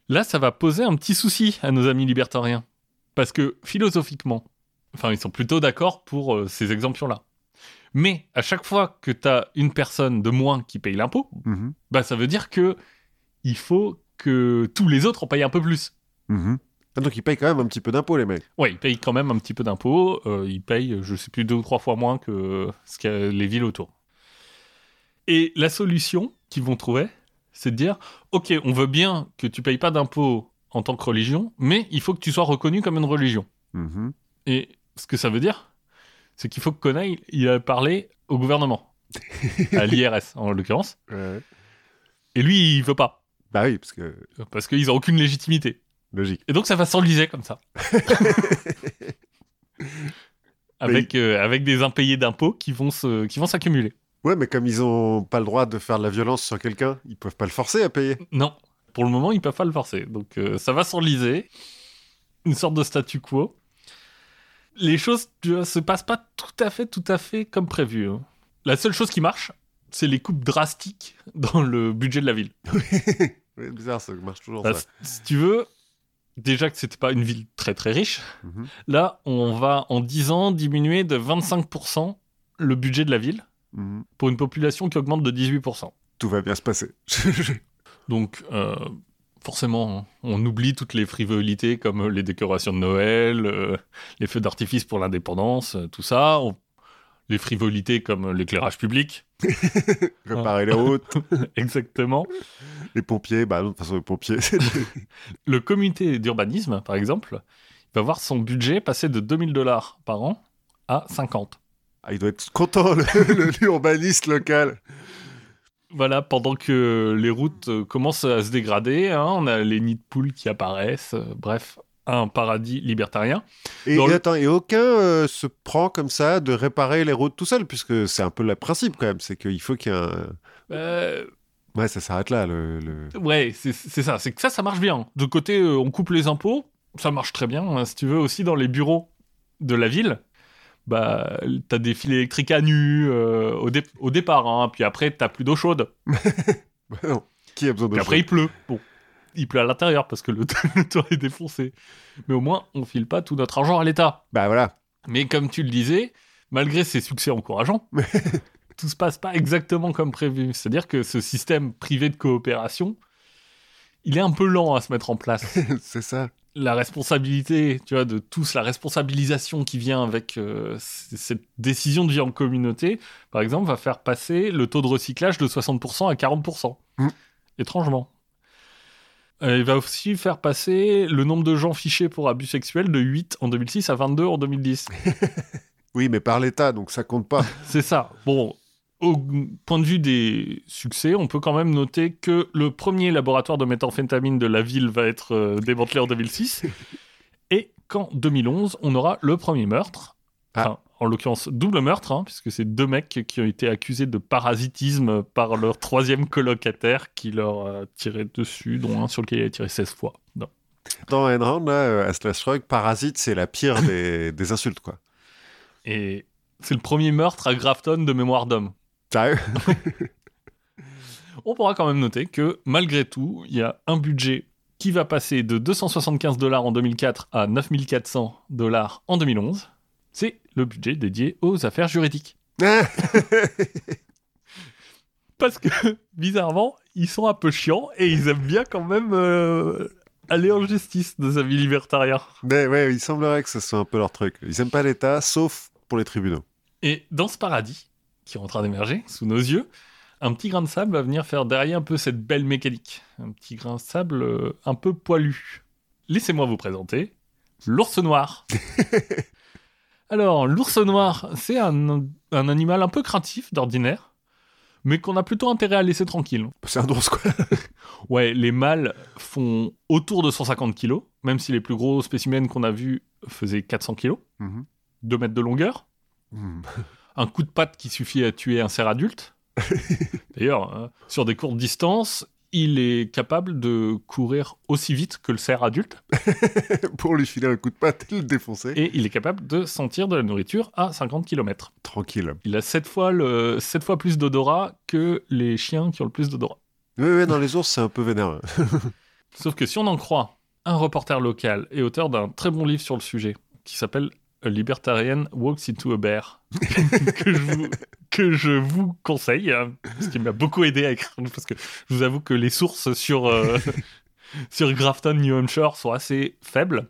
Là, ça va poser un petit souci à nos amis libertariens. Parce que philosophiquement, enfin, ils sont plutôt d'accord pour euh, ces exemptions-là. Mais à chaque fois que tu as une personne de moins qui paye l'impôt, Mhm. bah, ça veut dire que il faut que tous les autres en payent un peu plus. Mhm. Ah, donc ils payent quand même un petit peu d'impôts, les mecs. Ouais, ils payent quand même un petit peu d'impôts. euh, ils payent, je sais plus, deux ou trois fois moins que ce les villes autour. Et la solution qu'ils vont trouver, c'est de dire Ok, on veut bien que tu payes pas d'impôts en tant que religion, mais il faut que tu sois reconnu comme une religion. Mhm. Et ce que ça veut dire, c'est qu'il faut que Conaille il a parlé au gouvernement, [laughs] à l'IRS en l'occurrence. Ouais. Et lui, il veut pas, Bah oui, parce que parce qu'ils ont aucune légitimité. logique. Et donc ça va s'enliser comme ça. [laughs] avec, euh, avec des impayés d'impôts qui vont se, qui vont s'accumuler. Ouais, mais comme ils ont pas le droit de faire de la violence sur quelqu'un, ils peuvent pas le forcer à payer. Non, pour le moment, ils peuvent pas le forcer. Donc euh, ça va s'enliser. Une sorte de statu quo. Les choses vois, se passent pas tout à fait, tout à fait comme prévu. hein. La seule chose qui marche, c'est les coupes drastiques dans le budget de la ville. [laughs] Ouais, bizarre, ça marche toujours Bah, ça. si tu veux, déjà que c'était pas une ville très très riche, Mhm. là, on va en 10 ans diminuer de 25% le budget de la ville Mhm. pour une population qui augmente de 18%. Tout va bien se passer. [laughs] Donc, euh, forcément, on oublie toutes les frivolités comme les décorations de Noël, euh, les feux d'artifice pour l'indépendance, euh, tout ça. On- Les frivolités comme l'éclairage public, [laughs] Réparer les routes, [laughs] exactement. les pompiers, bah non, de toute façon, les pompiers, [laughs] Le comité d'urbanisme, par exemple, va voir son budget passer de 2000 dollars par an à 50. Ah, il doit être content, l'urbaniste local. Voilà, pendant que les routes euh, commencent à se dégrader, hein, on a les nids de poules qui apparaissent, euh, bref, un paradis libertarien. Et, Dans et le- attends, et aucun euh, se prend comme ça de réparer les routes tout seul, puisque c'est un peu le principe quand même, c'est qu'il faut qu'il y ait un... Euh, Ouais, ça s'arrête là. Le, le- Ouais, c'est ça. C'est que ça, ça marche bien. De côté, on coupe les impôts, ça marche très bien. hein. Si tu veux, aussi dans les bureaux de la ville, bah, t'as des fils électriques à nu euh, au, dé- au départ. hein. Puis après, t'as plus d'eau chaude. [laughs] Bah non. Qui a besoin de Puis après, il pleut. Bon, il pleut à l'intérieur parce que le, [laughs] le toit est défoncé. Mais au moins, on file pas tout notre argent à l'État. Bah voilà. Mais comme tu le disais, malgré ces succès encourageants, [laughs] tout se passe pas exactement comme prévu. C'est-à-dire que ce système privé de coopération, il est un peu lent à se mettre en place. c'est ça. La responsabilité, tu vois, de tous, la responsabilisation qui vient avec euh, cette décision de vie en communauté, par exemple, va faire passer le taux de recyclage de 60% à 40%. Mm. Étrangement. Euh, il va aussi faire passer le nombre de gens fichés pour abus sexuels de 8 en 2006 à 22 en 2010. [laughs] Oui, mais par l'État, donc ça compte pas. [laughs] C'est ça. Bon, au point de vue des succès, on peut quand même noter que le premier laboratoire de méthamphétamine de la ville va être euh, démantelé en 2006 et qu'en 2011, on aura le premier meurtre. Ah. Enfin, en l'occurrence, double meurtre, hein, puisque c'est deux mecs qui ont été accusés de parasitisme par leur troisième colocataire qui leur a tiré dessus, dont un sur lequel il a tiré 16 fois. Non. Dans Enron, là, à Slash Rock, parasite, c'est la pire des, des insultes, quoi. Et c'est le premier meurtre à Grafton de mémoire d'homme. Sérieux On pourra quand même noter que malgré tout, il y a un budget qui va passer de 275 dollars en 2004 à 9400 dollars en 2011. C'est le budget dédié aux affaires juridiques. [laughs] Parce que, bizarrement, ils sont un peu chiants et ils aiment bien quand même euh, aller en justice, nos amis libertariens. Mais ouais, il semblerait que ce soit un peu leur truc. Ils aiment pas l'État, sauf pour les tribunaux. Et dans ce paradis, qui est en train d'émerger sous nos yeux, un petit grain de sable va venir faire derrière un peu cette belle mécanique. Un petit grain de sable euh, un peu poilu. Laissez-moi vous présenter l'ours noir. [laughs] Alors, l'ours noir, c'est un, un animal un peu craintif d'ordinaire, mais qu'on a plutôt intérêt à laisser tranquille. C'est un ours, quoi. [laughs] Ouais, les mâles font autour de 150 kg, même si les plus gros spécimens qu'on a vus faisaient 400 kg, Mhm. 2 mètres de longueur, Mhm. Un coup de patte qui suffit à tuer un cerf adulte. [laughs] D'ailleurs, hein, sur des courtes distances, il est capable de courir aussi vite que le cerf adulte [laughs] pour lui filer un coup de patte et le défoncer. et il est capable de sentir de la nourriture à 50 km. Tranquille. Il a 7 fois, le, fois plus d'odorat que les chiens qui ont le plus d'odorat. Oui, oui, dans les ours, c'est un peu vénère. [laughs] Sauf que si on en croit un reporter local et auteur d'un très bon livre sur le sujet qui s'appelle A Libertarian Walks into a Bear, [laughs] que, je vous, que je vous conseille, hein, parce qu'il m'a beaucoup aidé à écrire, parce que je vous avoue que les sources sur, euh, [laughs] sur Grafton, New Hampshire sont assez faibles.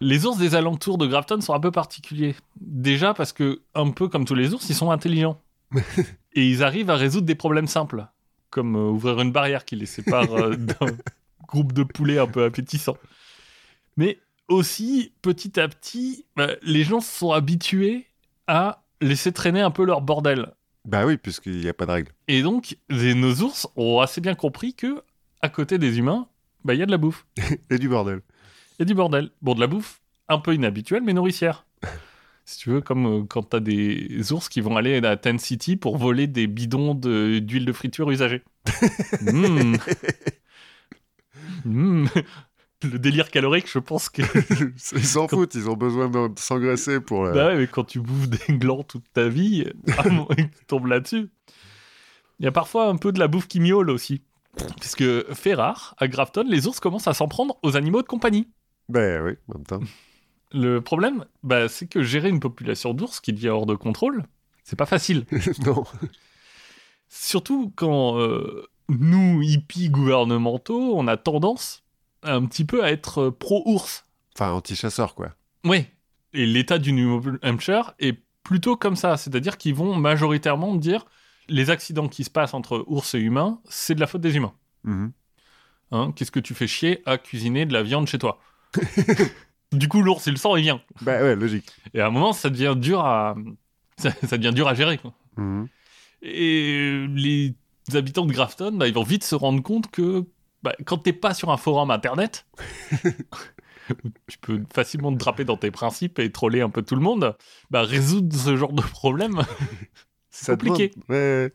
Les ours des alentours de Grafton sont un peu particuliers. Déjà parce que, un peu comme tous les ours, ils sont intelligents. [laughs] et ils arrivent à résoudre des problèmes simples, comme euh, ouvrir une barrière qui les sépare euh, d'un groupe de poulets un peu appétissant. Mais aussi, petit à petit, bah, les gens se sont habitués à laisser traîner un peu leur bordel. bah oui, puisqu'il n'y a pas de règle. Et donc, les- nos ours ont assez bien compris que, à côté des humains, bah, il y a de la bouffe. [laughs] Et du bordel. A du bordel. Bon, de la bouffe un peu inhabituelle, mais nourricière. [laughs] si tu veux, comme euh, quand t'as des ours qui vont aller à Ten City pour voler des bidons de- d'huile de, friture usagée. [laughs] Mmh. Mmh. Le délire calorique, je pense que. [laughs] Ils s'en [laughs] foutent, ils ont besoin de s'engraisser pour... euh, bah ouais, mais quand tu bouffes des glands toute ta vie, que tu tombes là-dessus. Il y a parfois un peu de la bouffe qui miaule aussi. Puisque, fait rare, à Grafton, les ours commencent à s'en prendre aux animaux de compagnie. Bah oui, en même temps. Le problème, bah, c'est que gérer une population d'ours qui devient hors de contrôle, c'est pas facile. [laughs] non. Surtout quand euh, nous, hippies gouvernementaux, on a tendance un petit peu à être euh, pro-ours. Enfin, anti-chasseur, quoi. Ouais. Et l'état du New Hampshire est plutôt comme ça. C'est-à-dire qu'ils vont majoritairement dire les accidents qui se passent entre ours et humains, c'est de la faute des humains. Mhm. Hein, Qu'est-ce que tu fais chier à cuisiner de la viande chez toi? [laughs] Du coup, l'ours, il le sent, il vient. Bah ouais, logique. Et à un moment, ça devient dur à, ça, ça devient dur à gérer. quoi. Mhm. Et les habitants de Grafton, bah, ils vont vite se rendre compte que bah, quand t'es pas sur un forum internet, [laughs] tu peux facilement te draper dans tes principes et troller un peu tout le monde, bah, résoudre ce genre de problème, [laughs] Ça compliqué. demande-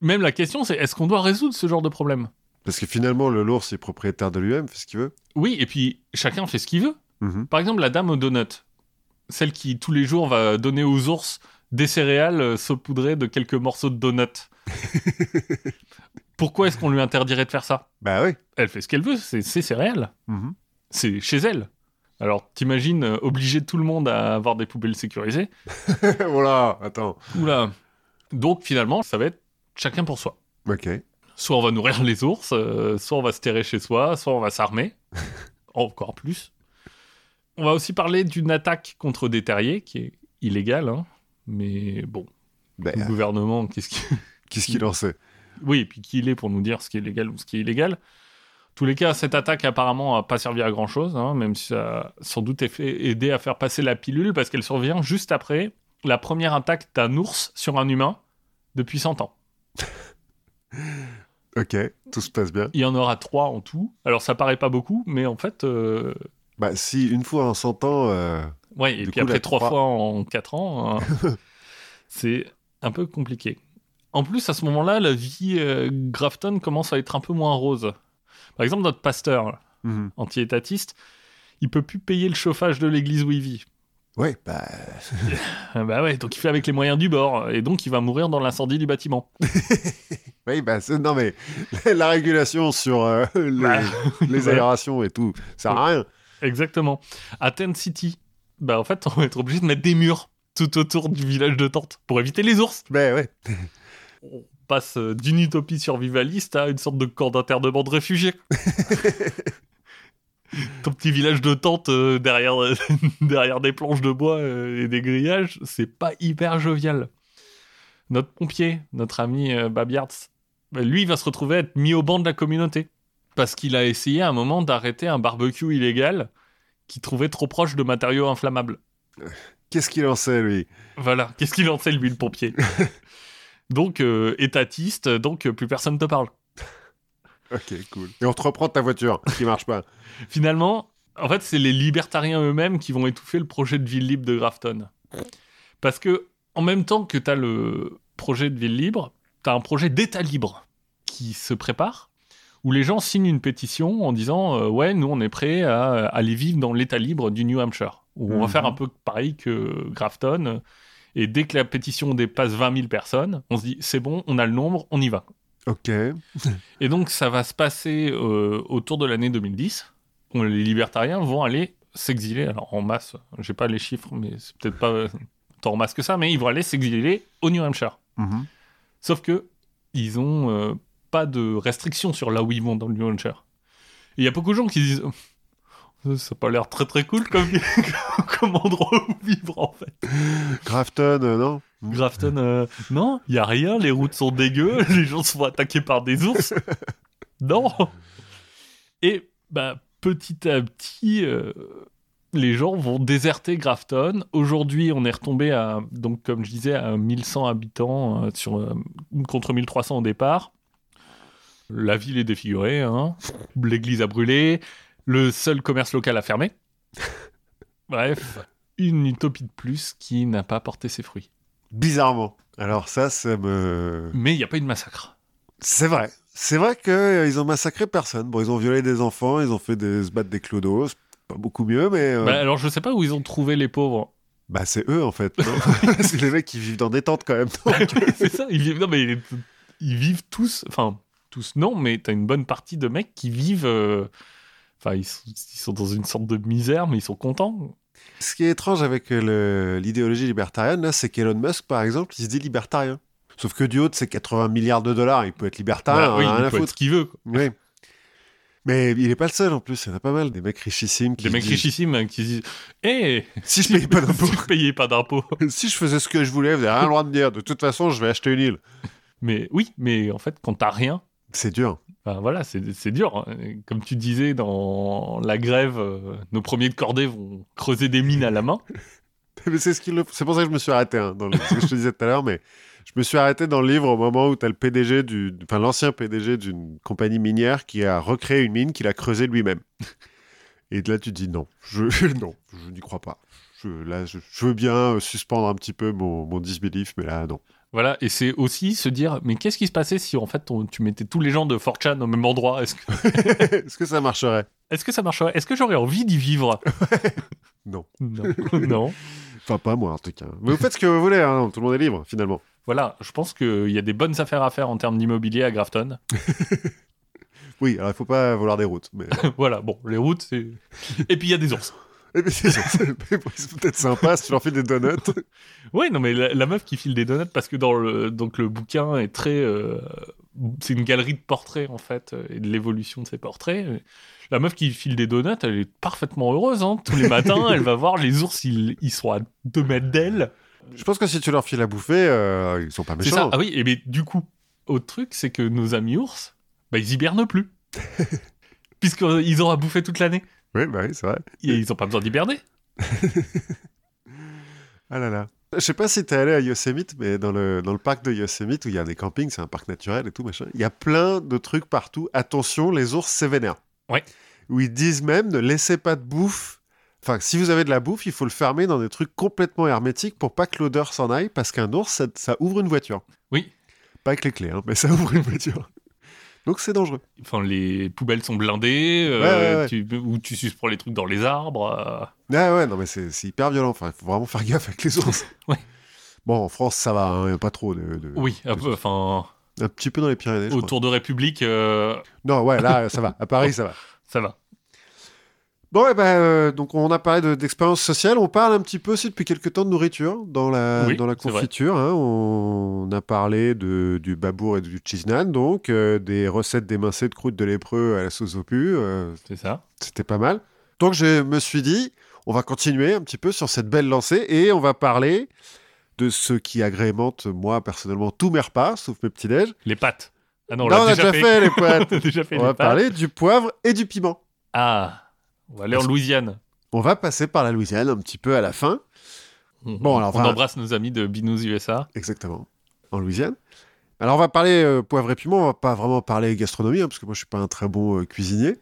même la question, c'est est-ce qu'on doit résoudre ce genre de problème? Parce que finalement, le l'ours est propriétaire de lui-même, fait ce qu'il veut. Oui, et puis chacun fait ce qu'il veut. Mhm. Par exemple, la dame aux donuts, celle qui tous les jours va donner aux ours des céréales euh, saupoudrées de quelques morceaux de donuts. [laughs] Pourquoi est-ce qu'on lui interdirait de faire ça? Bah oui. Elle fait ce qu'elle veut, c'est ses céréales. Mhm. C'est chez elle. Alors, t'imagines euh, obliger tout le monde à avoir des poubelles sécurisées? [laughs] Voilà, attends. Oula. Donc, finalement, ça va être chacun pour soi. Ok. Soit on va nourrir les ours, euh, soit on va se terrer chez soi, soit on va s'armer. [laughs] Encore plus. On va aussi parler d'une attaque contre des terriers qui est illégale, hein. mais bon, Bah, le gouvernement. Qu'est-ce qu'il en sait? Oui, et puis qui il est pour nous dire ce qui est légal ou ce qui est illégal. En tous les cas, cette attaque apparemment n'a pas servi à grand chose, même si ça a sans doute aidé à faire passer la pilule, parce qu'elle survient juste après la première attaque d'un ours sur un humain depuis 100 ans. [laughs] Ok, tout se passe bien. Il y en aura trois en tout. Alors ça paraît pas beaucoup, mais en fait, euh, Bah si, une fois en 100 ans... euh, ouais, et puis coup, après trois trois- fois en quatre ans, hein, [laughs] c'est un peu compliqué. En plus, à ce moment-là, la vie euh, Grafton commence à être un peu moins rose. Par exemple, notre pasteur, mhm. anti-étatiste, il peut plus payer le chauffage de l'église où il vit. Ouais, bah... Ah [laughs] bah ouais, donc il fait avec les moyens du bord, et donc il va mourir dans l'incendie du bâtiment. [laughs] Oui, bah non mais [laughs] la régulation sur euh, les, Bah, les aérations et tout, ça sert à rien. Exactement. À Tent City, bah en fait, on va être obligé de mettre des murs tout autour du village de Tente pour éviter les ours. Ben ouais. On passe euh, d'une utopie survivaliste à une sorte de camp d'internement de réfugiés. [laughs] Ton petit village de tente euh, derrière, [laughs] derrière des planches de bois euh, et des grillages, c'est pas hyper jovial. Notre pompier, notre ami euh, Babiards, bah, lui, il va se retrouver à être mis au banc de la communauté. Parce qu'il a essayé à un moment d'arrêter un barbecue illégal qu'il trouvait trop proche de matériaux inflammables. Qu'est-ce qu'il en sait lui? Voilà, qu'est-ce qu'il en sait, lui, le pompier? [laughs] Donc, euh, étatiste, donc euh, plus personne te parle. [laughs] Ok, cool. Et on te reprend ta voiture qui marche pas. [laughs] Finalement, en fait, c'est les libertariens eux-mêmes qui vont étouffer le projet de ville libre de Grafton. Parce que, en même temps que tu as le projet de ville libre, tu as un projet d'État libre qui se prépare, où les gens signent une pétition en disant euh, Ouais, nous, on est prêts à aller vivre dans l'État libre du New Hampshire. Où on va Mhm. faire un peu pareil que Grafton. Et dès que la pétition dépasse 20 000 personnes, on se dit C'est bon, on a le nombre, on y va. Ok. [laughs] Et donc, ça va se passer euh, autour de l'année 2010. où les libertariens vont aller s'exiler, alors en masse, j'ai pas les chiffres, mais c'est peut-être pas tant en masse que ça, mais ils vont aller s'exiler au New Hampshire. Mhm. Sauf que ils ont euh, pas de restrictions sur là où ils vont dans le New Hampshire. Il y a beaucoup de gens qui disent ça a pas l'air très très cool comme, [laughs] comme endroit où vivre en fait. Grafton, euh, non? Grafton, euh, non, il y a rien, les routes sont dégueu, [laughs] les gens se font attaquer par des ours. non. Et bah, petit à petit, euh, les gens vont déserter Grafton. Aujourd'hui, on est retombé à, donc comme je disais, à 1100 habitants sur, contre 1300 au départ. La ville est défigurée, hein. l'église a brûlé, le seul commerce local a fermé. [laughs] Bref, une utopie de plus qui n'a pas porté ses fruits. Bizarrement. Alors ça, ça me... Mais il n'y a pas eu de massacre. C'est vrai. C'est vrai qu'ils ont massacré personne. Bon, ils ont violé des enfants, ils ont fait des, se battre des clodos. C'est pas beaucoup mieux, mais... euh, Bah, alors, je sais pas où ils ont trouvé les pauvres. Bah c'est eux en fait. [laughs] c'est les mecs qui vivent dans des tentes quand même. donc. c'est ça, ils vivent. Non, mais ils, ils vivent tous. Enfin, tous non, mais t'as une bonne partie de mecs qui vivent. euh, Enfin, ils, sont- ils sont dans une sorte de misère, mais ils sont contents. Ce qui est étrange avec euh, l'idéologie libertarienne, c'est qu'Elon Musk, par exemple, il se dit libertarien. Sauf que du haut de ses 80 milliards de dollars, il peut être libertarien, Bah oui, il peut être ce qu'il veut. quoi. Oui. Mais il est pas le seul en plus, il y en a pas mal, des mecs richissimes qui Des mecs disent, richissimes hein, qui disent Hé, [laughs] Si je payais pas d'impôts, si payez pas d'impôts. si je faisais ce que je voulais, vous n'avez rien le droit de me dire. De toute façon, je vais acheter une île. Mais oui, mais en fait, quand t'as rien, C'est dur. voilà, c'est dur. hein. Comme tu disais dans la grève, euh, nos premiers de cordée vont creuser des mines à la main. [laughs] C'est ce le- pour ça que je me suis arrêté hein, dans le- ce que je te disais tout à l'heure, mais je me suis arrêté dans le livre au moment où tu as le PDG du, enfin l'ancien PDG d'une compagnie minière qui a recréé une mine qu'il a creusée lui-même. Et là tu te dis non, je [laughs] non, je n'y crois pas. Je, là, je, je veux bien euh, suspendre un petit peu mon, mon disbelief, mais là non. Voilà, et c'est aussi se dire, mais qu'est-ce qui se passait si en fait on- tu mettais tous les gens de 4chan au même endroit? Est-ce que, [laughs] Est-ce que ça marcherait? Est-ce que ça marcherait? Est-ce que j'aurais envie d'y vivre? Non. Non. [laughs] non. Enfin, pas moi en tout cas. Mais vous faites ce que vous voulez, hein, tout le monde est libre finalement. Voilà, je pense qu'il y a des bonnes affaires à faire en termes d'immobilier à Grafton. [laughs] Oui, alors il faut pas vouloir des routes. Mais... voilà, bon, les routes, c'est. Et puis il y a des ours. Eh ben, [laughs] c'est peut-être sympa si tu leur files des donuts. Oui, non, mais la, la meuf qui file des donuts, parce que dans le, donc le bouquin est très. euh, c'est une galerie de portraits, en fait, euh, et de l'évolution de ces portraits. La meuf qui file des donuts, elle est parfaitement heureuse. Hein. Tous les matins, elle va voir les ours, ils, ils sont à 2 mètres d'elle. Je pense que si tu leur files à bouffer, euh, ils sont pas C'est ça. méchants. Ah oui, et mais du coup, autre truc, c'est que nos amis ours, bah, ils hibernent plus. [laughs] Puisqu'ils ont à bouffer toute l'année. Oui, bah oui, c'est vrai. Ils n'ont pas besoin d'hiberner. [laughs] Ah là là. Je sais pas si t'es allé à Yosemite, mais dans le, dans le parc de Yosemite, où il y a des campings, c'est un parc naturel et tout, machin, il y a plein de trucs partout. Attention, les ours, c'est vénère. Ouais. Où ils disent même, ne laissez pas de bouffe. Enfin, si vous avez de la bouffe, il faut le fermer dans des trucs complètement hermétiques pour pas que l'odeur s'en aille, parce qu'un ours, ça, ça ouvre une voiture. Oui. Pas avec les clés, hein, mais ça ouvre une voiture. Donc c'est dangereux. Enfin, les poubelles sont blindées, euh, Ouais, ouais, ouais. Tu, ou tu suspends les trucs dans les arbres. euh. Ah ouais, non, mais c'est hyper violent. Enfin, il faut vraiment faire gaffe avec les ours. [laughs] Ouais. Bon, en France, ça va, hein, y a pas trop de. de- Oui, un peu, enfin, Un petit peu dans les Pyrénées, je crois. autour de République, euh, Non, ouais, là, [laughs] ça va. À Paris, ça va. ça va. Bon, et ben, euh, donc on a parlé de- d'expérience sociale. On parle un petit peu aussi depuis quelques temps de nourriture dans la, Oui, dans la confiture. hein. On a parlé de, du babour et du cheese naan, donc euh, des recettes d'émincés de croûte de lépreux à la sauce au pu. euh, C'est ça. C'était pas mal. Donc je me suis dit, on va continuer un petit peu sur cette belle lancée et on va parler de ce qui agrémente, moi, personnellement, tous mes repas, sauf mes petits-déj. Les pâtes. Ah non, Non, on l'a déjà, fait. les [laughs] pâtes. on a déjà fait on les va pâtes. parler du poivre et du piment. Ah, on va aller en Louisiane. On va passer par la Louisiane un petit peu à la fin. Bon, alors, on embrasse nos amis de Binous USA. Exactement. En Louisiane. Alors, on va parler euh, poivre et piment. On va pas vraiment parler gastronomie, hein, parce que moi, je suis pas un très bon euh, cuisinier.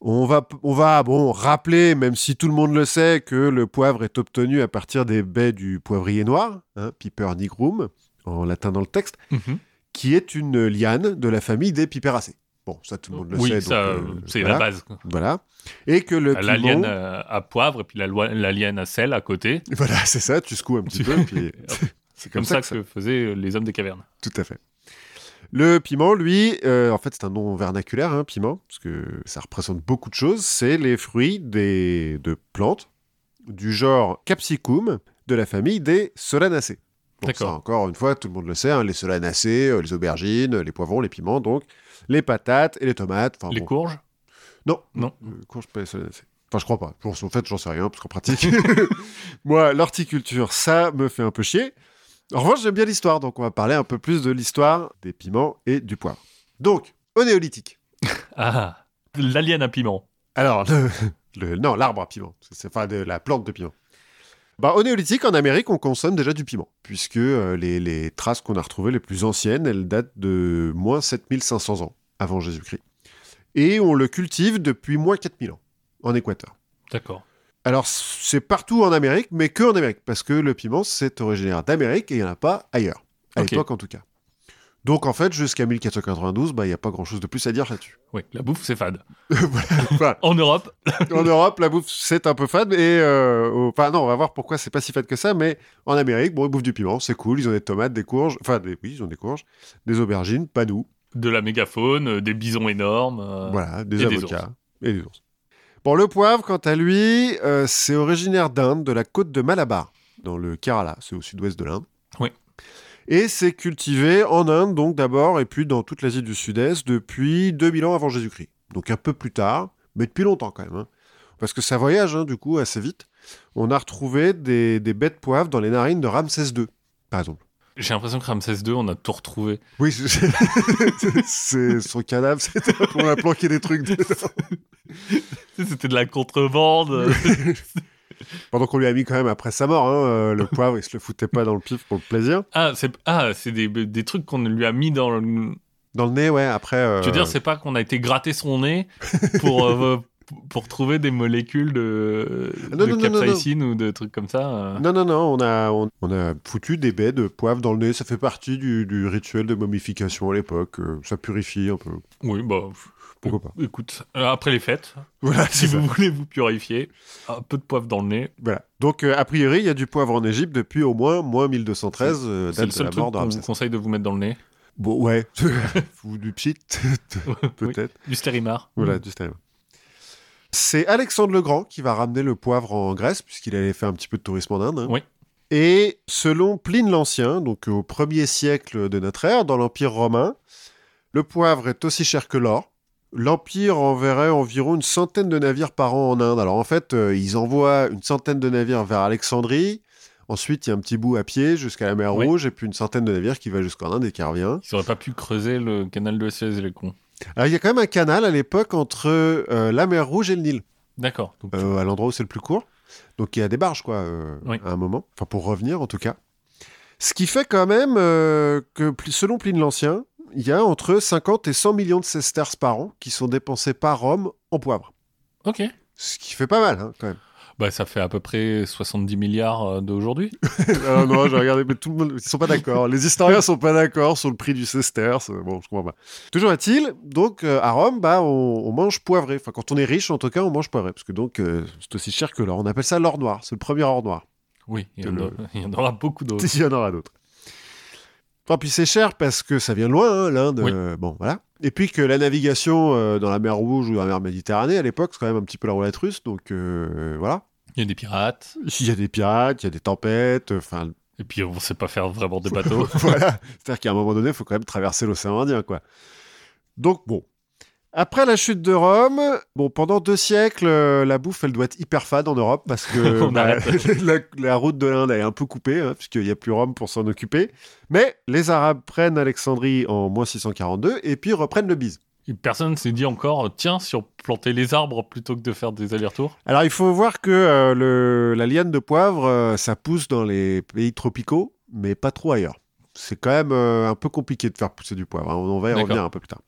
On va, on va bon, rappeler, même si tout le monde le sait, que le poivre est obtenu à partir des baies du poivrier noir, hein, Piper nigrum, en latin dans le texte, Mhm. qui est une liane de la famille des piperacées. Bon, ça, tout le monde le oui, sait. ça, euh, c'est voilà, la base. Voilà. Et que le La piment... à, à poivre et puis la, loi- la à sel à côté. [laughs] Voilà, c'est ça, tu secoues un petit peu, puis [laughs] c'est Comme, ça, que, faisaient les hommes des cavernes. Tout à fait. Le piment, lui, euh, en fait, c'est un nom vernaculaire, hein, piment, parce que ça représente beaucoup de choses. C'est les fruits des, de plantes du genre Capsicum de la famille des Solanacées. Bon, D'accord. encore une fois, tout le monde le sait, hein, les Solanacées, euh, les aubergines, les poivrons, les piments, donc les patates et les tomates. Enfin, les bon. courges Non, Non. euh, courge, pas les Solanacées. Enfin, je crois pas. En fait, j'en sais rien, parce qu'en pratique, [laughs] moi, l'horticulture, ça me fait un peu chier. En revanche, j'aime bien l'histoire, donc on va parler un peu plus de l'histoire des piments et du poivre. Donc, au néolithique. [laughs] Ah, la liane à piment. Alors, le, le- non, l'arbre à piment, c'est c'est- enfin de la plante de piment. Bah, au néolithique, en Amérique, on consomme déjà du piment, puisque euh, les, les traces qu'on a retrouvées les plus anciennes, elles datent de moins 7500 ans avant Jésus-Christ. Et on le cultive depuis moins 4000 ans, en Équateur. D'accord. Alors, c'est partout en Amérique, mais que en Amérique, parce que le piment, c'est originaire d'Amérique et il n'y en a pas ailleurs, à l'époque en tout cas. Donc, en fait, jusqu'à 1492, bah, il n'y a pas grand-chose de plus à dire là-dessus. Oui, la bouffe, c'est fade. [laughs] Voilà. En Europe, en Europe, la bouffe, c'est un peu fade, et... euh, au- Enfin, non, on va voir pourquoi c'est pas si fade que ça, mais en Amérique, bon, ils bouffent du piment, c'est cool, ils ont des tomates, des courges, enfin, des... oui, ils ont des courges, des aubergines, pas nous, de la mégafaune, euh, des bisons énormes. euh, Voilà, des et des avocats et des ours. Bon, le poivre, quant à lui, c'est originaire d'Inde, de la côte de Malabar, dans le Kerala, c'est au sud-ouest de l'Inde. Oui. Et c'est cultivé en Inde, donc d'abord, et puis dans toute l'Asie du Sud-Est, depuis 2000 ans avant Jésus-Christ. Donc un peu plus tard, mais depuis longtemps quand même. hein. Parce que ça voyage, hein, du coup, assez vite. On a retrouvé des, des baies de poivre dans les narines de Ramsès II, par exemple. J'ai l'impression que Ramsès II, on a tout retrouvé. Oui, c'est- [laughs] son cadavre, c'était on a planqué des trucs. [laughs] C'était de la contrebande. [laughs] Pendant qu'on lui a mis quand même après sa mort, hein, euh, le [laughs] poivre, il se le foutait pas dans le pif pour le plaisir. ah, c'est ah, des, des trucs qu'on lui a mis dans le... Dans le nez, ouais, après. euh, Tu veux dire, c'est pas qu'on a été gratter son nez pour, euh, [laughs] pour trouver des molécules de, Ah, non, de non, non, non, capsaïcine ou de trucs comme ça. euh. Non, non, non, on a, on, on a foutu des baies de poivre dans le nez. Ça fait partie du, du rituel de momification à l'époque. ça purifie un peu. Oui, bah. Pourquoi pas Écoute, euh, après les fêtes, [laughs] Voilà, [laughs] si ça. vous voulez vous purifier, un peu de poivre dans le nez. Voilà. Donc, euh, a priori, il y a du poivre en Égypte depuis au moins moins 1213, euh, C'est le date de seul la truc mort de qu'on vous conseille de vous mettre dans le nez. Bon, ouais. [laughs] Ou du pchit, peut-être. Du stérimar. Voilà, du stéréo. C'est Alexandre le Grand qui va ramener le poivre en Grèce, puisqu'il allait faire un petit peu de tourisme en Inde. hein. Oui. Et selon Pline l'Ancien, donc au 1er siècle de notre ère, dans l'Empire romain, le poivre est aussi cher que l'or. L'Empire enverrait environ une centaine de navires par an en Inde. Alors en fait, euh, ils envoient une centaine de navires vers Alexandrie. Ensuite, il y a un petit bout à pied jusqu'à la mer Oui. Rouge, et puis une centaine de navires qui va jusqu'en Inde et qui revient. Ils auraient pas pu creuser le canal de Suez, les cons. Alors il y a quand même un canal à l'époque entre euh, la mer Rouge et le Nil. D'accord. Donc, euh, à l'endroit où c'est le plus court. Donc il y a des barges, quoi, euh, Oui. à un moment. Enfin, pour revenir, en tout cas. Ce qui fait quand même euh, que, selon Pline l'Ancien, il y a entre 50 et 100 millions de sesterces par an qui sont dépensés par Rome en poivre. Ok. Ce qui fait pas mal, hein, quand même. Bah, ça fait à peu près 70 milliards euh, d'aujourd'hui. [laughs] Ah non, j'ai regardé, mais tout le monde, ils sont pas d'accord. Les historiens sont pas d'accord sur le prix du sesterce. Bon, je comprends pas. Toujours est-il, donc euh, à Rome, bah, on, on mange poivré. Enfin, quand on est riche, en tout cas, on mange poivré, parce que donc euh, c'est aussi cher que l'or. On appelle ça l'or noir. C'est le premier or noir. Oui, il y, en Le- a- [laughs] il y en aura beaucoup d'autres. [laughs] Il y en aura d'autres. Enfin, puis c'est cher parce que ça vient de loin, hein, l'Inde. Oui. euh, bon, voilà. Et puis que la navigation euh, dans la mer Rouge ou dans la mer Méditerranée, à l'époque, c'est quand même un petit peu la roulette russe. Donc, euh, voilà. Il y a des pirates. Il y a des pirates, il y a des tempêtes. Enfin, Et puis, on sait pas faire vraiment des [laughs] bateaux. voilà. C'est-à-dire qu'à un moment donné, il faut quand même traverser l'océan Indien, quoi. Donc, bon. Après la chute de Rome, bon, pendant deux siècles, euh, la bouffe, elle doit être hyper fade en Europe parce que [laughs] bah, [laughs] la, la route de l'Inde est un peu coupée, hein, puisqu'il n'y a plus Rome pour s'en occuper. Mais les Arabes prennent Alexandrie en moins 642 et puis reprennent le bise. Personne s'est dit encore, tiens, si on plantait les arbres plutôt que de faire des allers-retours? Alors, il faut voir que euh, le- la liane de poivre, euh, ça pousse dans les pays tropicaux, mais pas trop ailleurs. C'est quand même euh, un peu compliqué de faire pousser du poivre. hein. On, on va y revenir un peu plus tard.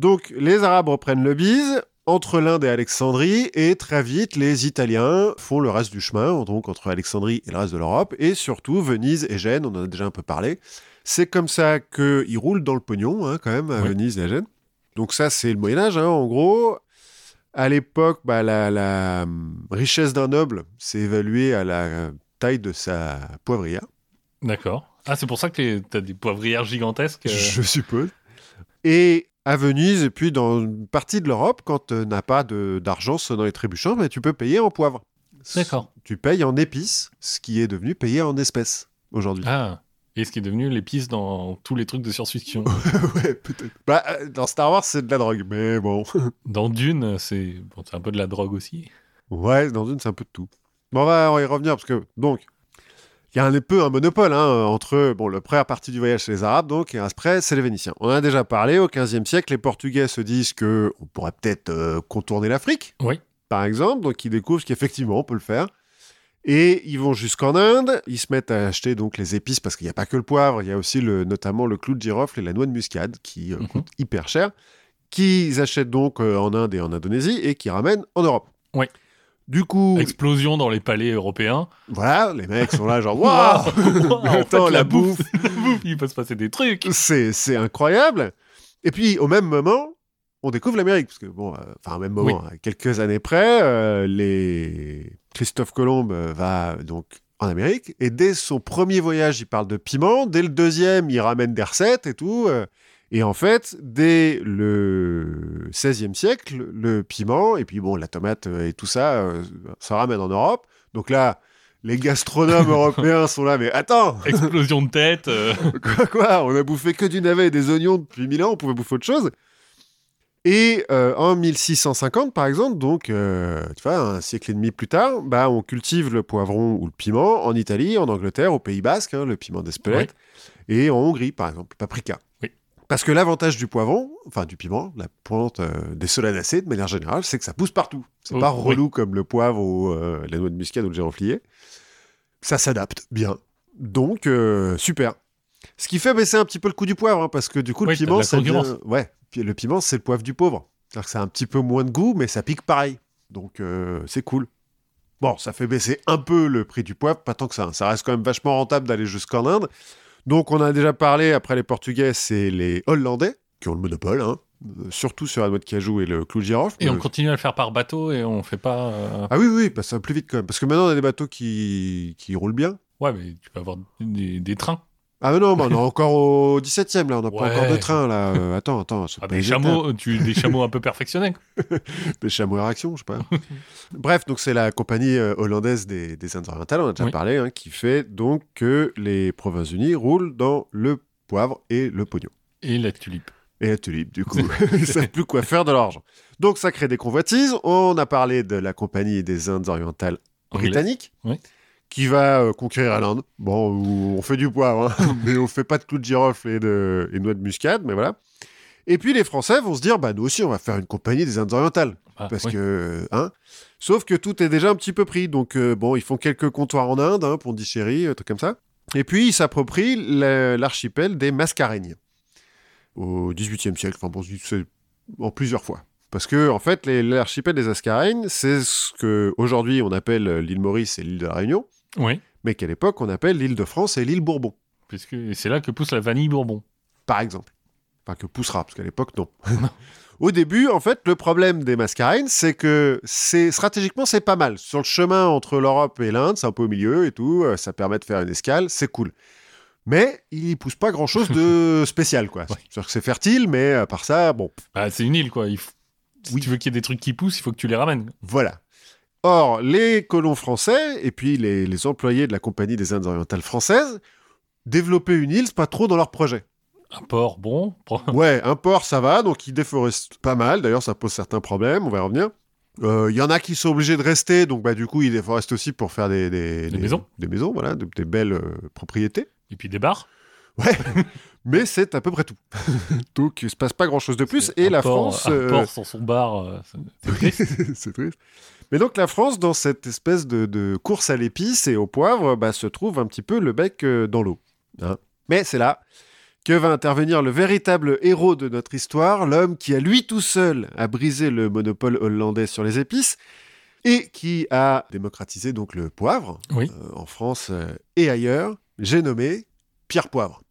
Donc, les Arabes reprennent le bise entre l'Inde et Alexandrie, et très vite, les Italiens font le reste du chemin, donc entre Alexandrie et le reste de l'Europe, et surtout Venise et Gênes, on en a déjà un peu parlé. C'est comme ça qu'ils roulent dans le pognon, hein, quand même, à Oui. Venise et à Gênes. Donc ça, c'est le Moyen-Âge, hein, en gros. À l'époque, bah, la, la, hum, richesse d'un noble s'est évaluée à la taille de sa poivrière, D'accord. Ah, c'est pour ça que tu as des poivrières gigantesques. euh, je suppose. Et à Venise, et puis dans une partie de l'Europe, quand tu n'as pas d'argent sonnant et trébuchant, bah, tu peux payer en poivre. D'accord. Tu payes en épices, ce qui est devenu payé en espèces aujourd'hui. Ah. Et ce qui est devenu l'épice dans tous les trucs de science-fiction. [laughs] ouais, peut-être. Bah, euh, dans Star Wars, c'est de la drogue, mais bon. [laughs] dans Dune, c'est bon, un peu de la drogue aussi. Ouais, dans une, c'est un peu de tout. Bon, on va y revenir parce que, donc, il y a un peu un monopole hein, entre bon, le première partie du voyage, c'est les Arabes, donc, et après, c'est les Vénitiens. On en a déjà parlé, au XVe siècle, les Portugais se disent que on pourrait peut-être euh, contourner l'Afrique, Oui. par exemple, donc ils découvrent qu'effectivement, on peut le faire. Et ils vont jusqu'en Inde, ils se mettent à acheter donc les épices parce qu'il n'y a pas que le poivre, il y a aussi le, notamment le clou de girofle et la noix de muscade qui euh, Mhm. coûtent hyper cher, qu'ils achètent donc euh, en Inde et en Indonésie et qui ramènent en Europe. Oui. Du coup, Explosion dans les palais européens. voilà, les mecs sont là genre waouh, [laughs] en Attends, fait, la la bouffe, [laughs] la bouffe, il peut se passer des trucs. c'est incroyable. Et puis au même moment, on découvre l'Amérique parce que bon, euh, enfin au même moment, à quelques années près, euh, les Christophe Colomb euh, va donc en Amérique et dès son premier voyage, il parle de piment. Dès le deuxième, il ramène des recettes et tout. Et en fait, dès le XVIe siècle, le piment et puis bon, la tomate euh, et tout ça, euh, ça ramène en Europe. Donc là, les gastronomes [laughs] européens sont là, mais attends, [laughs] Explosion de tête. euh, [laughs] Quoi, quoi On a bouffé que du navet et des oignons depuis mille ans, on pouvait bouffer autre chose. Et euh, en 1650, par exemple, donc, euh, tu vois, un siècle et demi plus tard, bah, on cultive le poivron ou le piment en Italie, en Angleterre, au Pays Basque, hein, le piment d'Espelette, et en Hongrie, par exemple, le paprika. Parce que l'avantage du poivron, enfin du piment, la plante euh, des solanacées de manière générale, c'est que ça pousse partout. C'est Oh, pas oui. relou comme le poivre ou euh, la noix de muscade ou le giroflier. Ça s'adapte bien. Donc, euh, super. Ce qui fait baisser un petit peu le coût du poivre, hein, parce que du coup, Oui, le piment, concurrence. Ouais, le piment, c'est le poivre du pauvre. C'est-à-dire que ça a un petit peu moins de goût, mais ça pique pareil. Donc euh, c'est cool. Bon, ça fait baisser un peu le prix du poivre, pas tant que ça. hein. Ça reste quand même vachement rentable d'aller jusqu'en Inde. Donc on a déjà parlé, après les Portugais, c'est les Hollandais qui ont le monopole, hein. Euh, surtout sur la noix de cajou et le clou de girofle. Et on continue à le faire par bateau et on fait pas. euh, Ah oui, oui, bah, ça va plus vite quand même. Parce que maintenant, on a des bateaux qui, qui roulent bien. Ouais, mais tu peux avoir des, des trains. Ah mais non, bah, on est encore au 17e là, on n'a pas encore de train là. Euh, attends, attends. Ah, des chameaux, tu, des chameaux un peu perfectionnés. [laughs] Des chameaux à réaction, je sais pas. Bref, donc c'est la compagnie euh, hollandaise des, des Indes orientales, on a déjà Oui. parlé, hein, qui fait donc que les Provinces-Unies roulent dans le poivre et le pognon. Et la tulipe. Et la tulipe, du coup. [laughs] Ils savent plus quoi faire de leur argent. Donc ça crée des convoitises. On a parlé de la compagnie des Indes orientales Anglais. britannique Oui. Qui va euh, conquérir l'Inde. Bon, où on fait du poivre, hein, [laughs] mais on fait pas de clous de girofle et de et noix de muscade, mais voilà. Et puis les Français vont se dire, bah nous aussi, on va faire une compagnie des Indes orientales, Ah, parce oui. que, euh, hein. Sauf que tout est déjà un petit peu pris, donc euh, bon, ils font quelques comptoirs en Inde, hein, Pondichéry, un truc comme ça. Et puis ils s'approprient la- l'archipel des Mascareignes au XVIIIe siècle. Enfin bon, c'est en plusieurs fois. Parce que, en fait, l'archipel des Mascareignes, c'est ce que aujourd'hui on appelle euh, l'île Maurice et l'île de la Réunion, Oui, mais qu'à l'époque on appelle l'île de France et l'île Bourbon, puisque c'est là que pousse la vanille Bourbon. par exemple. Enfin, que poussera, parce qu'à l'époque, non. [laughs] Au début, en fait, le problème des Mascareignes, c'est que c'est stratégiquement, c'est pas mal. Sur le chemin entre l'Europe et l'Inde, c'est un peu au milieu et tout, euh, ça permet de faire une escale, c'est cool. Mais il pousse pas grand-chose de [laughs] spécial, quoi. Ouais. C'est-à-dire que c'est fertile, mais à part ça, bon, Bah, c'est une île, quoi. Il faut- Si Oui. tu veux qu'il y ait des trucs qui poussent, il faut que tu les ramènes. Voilà. Or, les colons français et puis les, les employés de la Compagnie des Indes orientales françaises, développer une île, pas trop dans leur projet. Un port, bon. [laughs] Ouais, un port, ça va, donc ils déforestent pas mal. D'ailleurs, ça pose certains problèmes, on va y revenir. Euh, Il y en a qui sont obligés de rester, donc bah, du coup, ils déforestent aussi pour faire des, des, maisons. Des maisons, voilà, de- des belles euh, propriétés. Et puis des bars. Ouais, [laughs] mais c'est à peu près tout. [laughs] donc, il se passe pas grand-chose de plus. Et la port- France... Euh, sans son bar, euh, c'est- [laughs] triste. [laughs] c'est triste. Mais donc la France, dans cette espèce de, de course à l'épice et au poivre, bah, se trouve un petit peu le bec euh, dans l'eau. hein. Mais c'est là que va intervenir le véritable héros de notre histoire, l'homme qui a lui tout seul a brisé le monopole hollandais sur les épices et qui a démocratisé donc le poivre Oui. euh, en France euh, et ailleurs. J'ai nommé Pierre Poivre.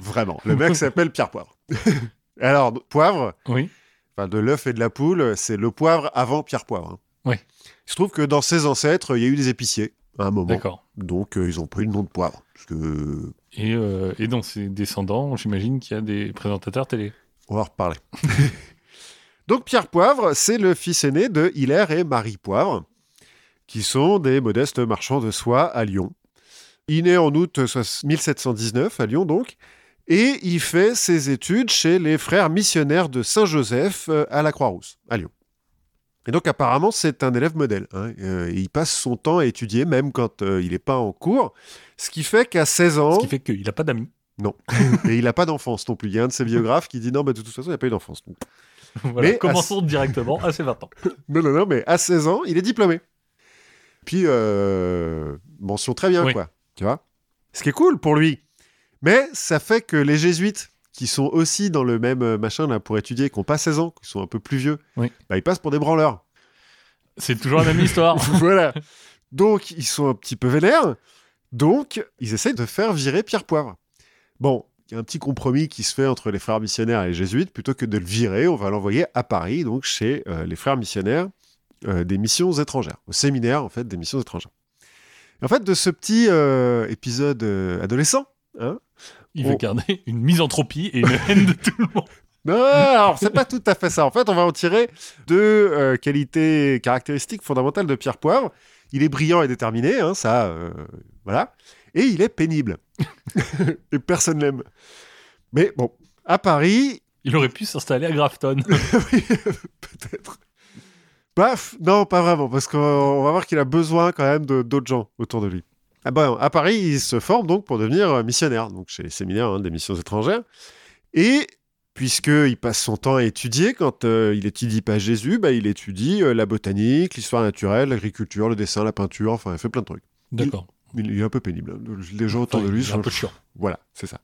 Vraiment, le mec s'appelle Pierre Poivre. [laughs] Alors, poivre, Oui. enfin de l'œuf et de la poule, c'est le poivre avant Pierre Poivre. hein. Ouais. Il se trouve que dans ses ancêtres, il y a eu des épiciers à un moment. D'accord. Donc euh, ils ont pris le nom de poivre. Parce que... Et, euh, et dans ses descendants, j'imagine qu'il y a des présentateurs télé. On va en reparler. [laughs] Donc Pierre Poivre, c'est le fils aîné de Hilaire et Marie Poivre, qui sont des modestes marchands de soie à Lyon. Il naît en août soix- 1719 à Lyon donc, et il fait ses études chez les frères missionnaires de Saint-Joseph euh, à la Croix-Rousse, à Lyon. Et donc apparemment c'est un élève modèle. hein. Euh, il passe son temps à étudier même quand euh, il n'est pas en cours, ce qui fait qu'à 16 ans... Ce qui fait qu'il n'a pas d'amis. [laughs] Et il n'a pas d'enfance non plus. Il y a un de ses biographes qui dit non, bah, de toute façon, il n'a pas eu d'enfance. [laughs] Voilà. Mais à Commençons directement à ses 20 ans. [laughs] Non, non, non, mais à 16 ans, il est diplômé. Puis, euh, mention très bien, Oui. quoi. Tu vois Ce qui est cool pour lui. Mais ça fait que les jésuites, qui sont aussi dans le même euh, machin là pour étudier, qui n'ont pas 16 ans, qui sont un peu plus vieux, Oui. bah, ils passent pour des branleurs. C'est toujours la même histoire. [laughs] voilà. Donc, ils sont un petit peu vénères. Donc, ils essayent de faire virer Pierre Poivre. Bon, il y a un petit compromis qui se fait entre les frères missionnaires et les jésuites. Plutôt que de le virer, on va l'envoyer à Paris, donc chez euh, les frères missionnaires euh, des missions étrangères, au séminaire, en fait, des missions étrangères. En fait, de ce petit euh, épisode euh, adolescent, hein, Il On- veut garder une misanthropie et une haine de tout le monde. [laughs] Non, alors c'est pas tout à fait ça. En fait, on va en tirer deux euh, qualités caractéristiques fondamentales de Pierre Poivre. Il est brillant et déterminé, hein, ça, euh, voilà. Et il est pénible. [laughs] et personne l'aime. Mais bon, à Paris, Il aurait pu s'installer à Grafton. [laughs] oui, peut-être. Baf, non, pas vraiment, parce qu'on on va voir qu'il a besoin quand même d'autres gens autour de lui. Ah ben, à Paris, il se forme donc pour devenir euh, missionnaire, donc chez les séminaires hein, des missions étrangères. Et puisqu'il passe son temps à étudier, quand euh, il étudie pas Jésus, bah, il étudie euh, la botanique, l'histoire naturelle, l'agriculture, le dessin, la peinture, enfin, il fait plein de trucs. D'accord. Il, il est un peu pénible. hein. Les gens autour de lui Enfin, il est sont un peu chiant. voilà, c'est ça.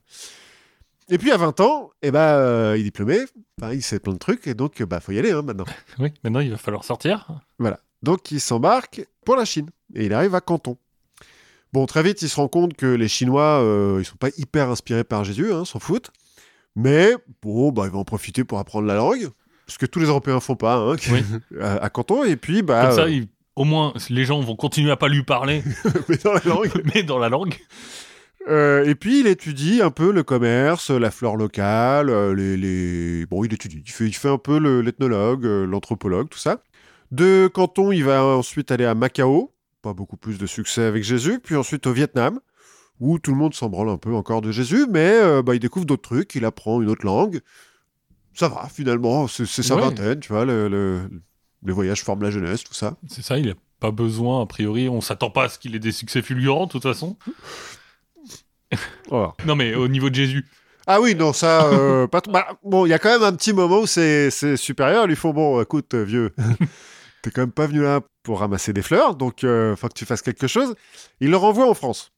Et puis à 20 ans, eh ben, euh, il est diplômé, enfin, il sait plein de trucs, et donc bah faut y aller hein, maintenant. [laughs] Oui, maintenant il va falloir sortir. Voilà. Donc il s'embarque pour la Chine, et il arrive à Canton. Bon, très vite, il se rend compte que les Chinois, euh, ils sont pas hyper inspirés par Jésus, hein, s'en foutent. Mais bon, bah, il va en profiter pour apprendre la langue, ce que tous les Européens font pas hein, Oui. [laughs] à, à Canton. Et puis, bah, Comme ça, euh, il- au moins, les gens vont continuer à pas lui parler, [laughs] mais dans la langue. [laughs] mais dans la langue. Euh, et puis il étudie un peu le commerce, la flore locale, euh, les, les- Bon, il étudie. Il fait, il fait un peu le- l'ethnologue, l'anthropologue, tout ça. De Canton, il va ensuite aller à Macao. Pas beaucoup plus de succès avec Jésus. Puis ensuite au Vietnam, où tout le monde s'en branle un peu encore de Jésus. Mais euh, bah, il découvre d'autres trucs. Il apprend une autre langue. Ça va, finalement. C'est c'est sa Ouais. vingtaine, tu vois. Le, le- les voyages forment la jeunesse, tout ça. C'est ça, il a pas besoin, a priori, on s'attend pas à ce qu'il ait des succès fulgurants, de toute façon. Voilà. Non, mais au niveau de Jésus. Ah oui, non, ça, euh, pas trop. Bah, bon, il y a quand même un petit moment où c'est c'est supérieur. Ils lui font bon, écoute, vieux, t'es quand même pas venu là pour ramasser des fleurs, donc euh, faut que tu fasses quelque chose. Il le renvoie en France.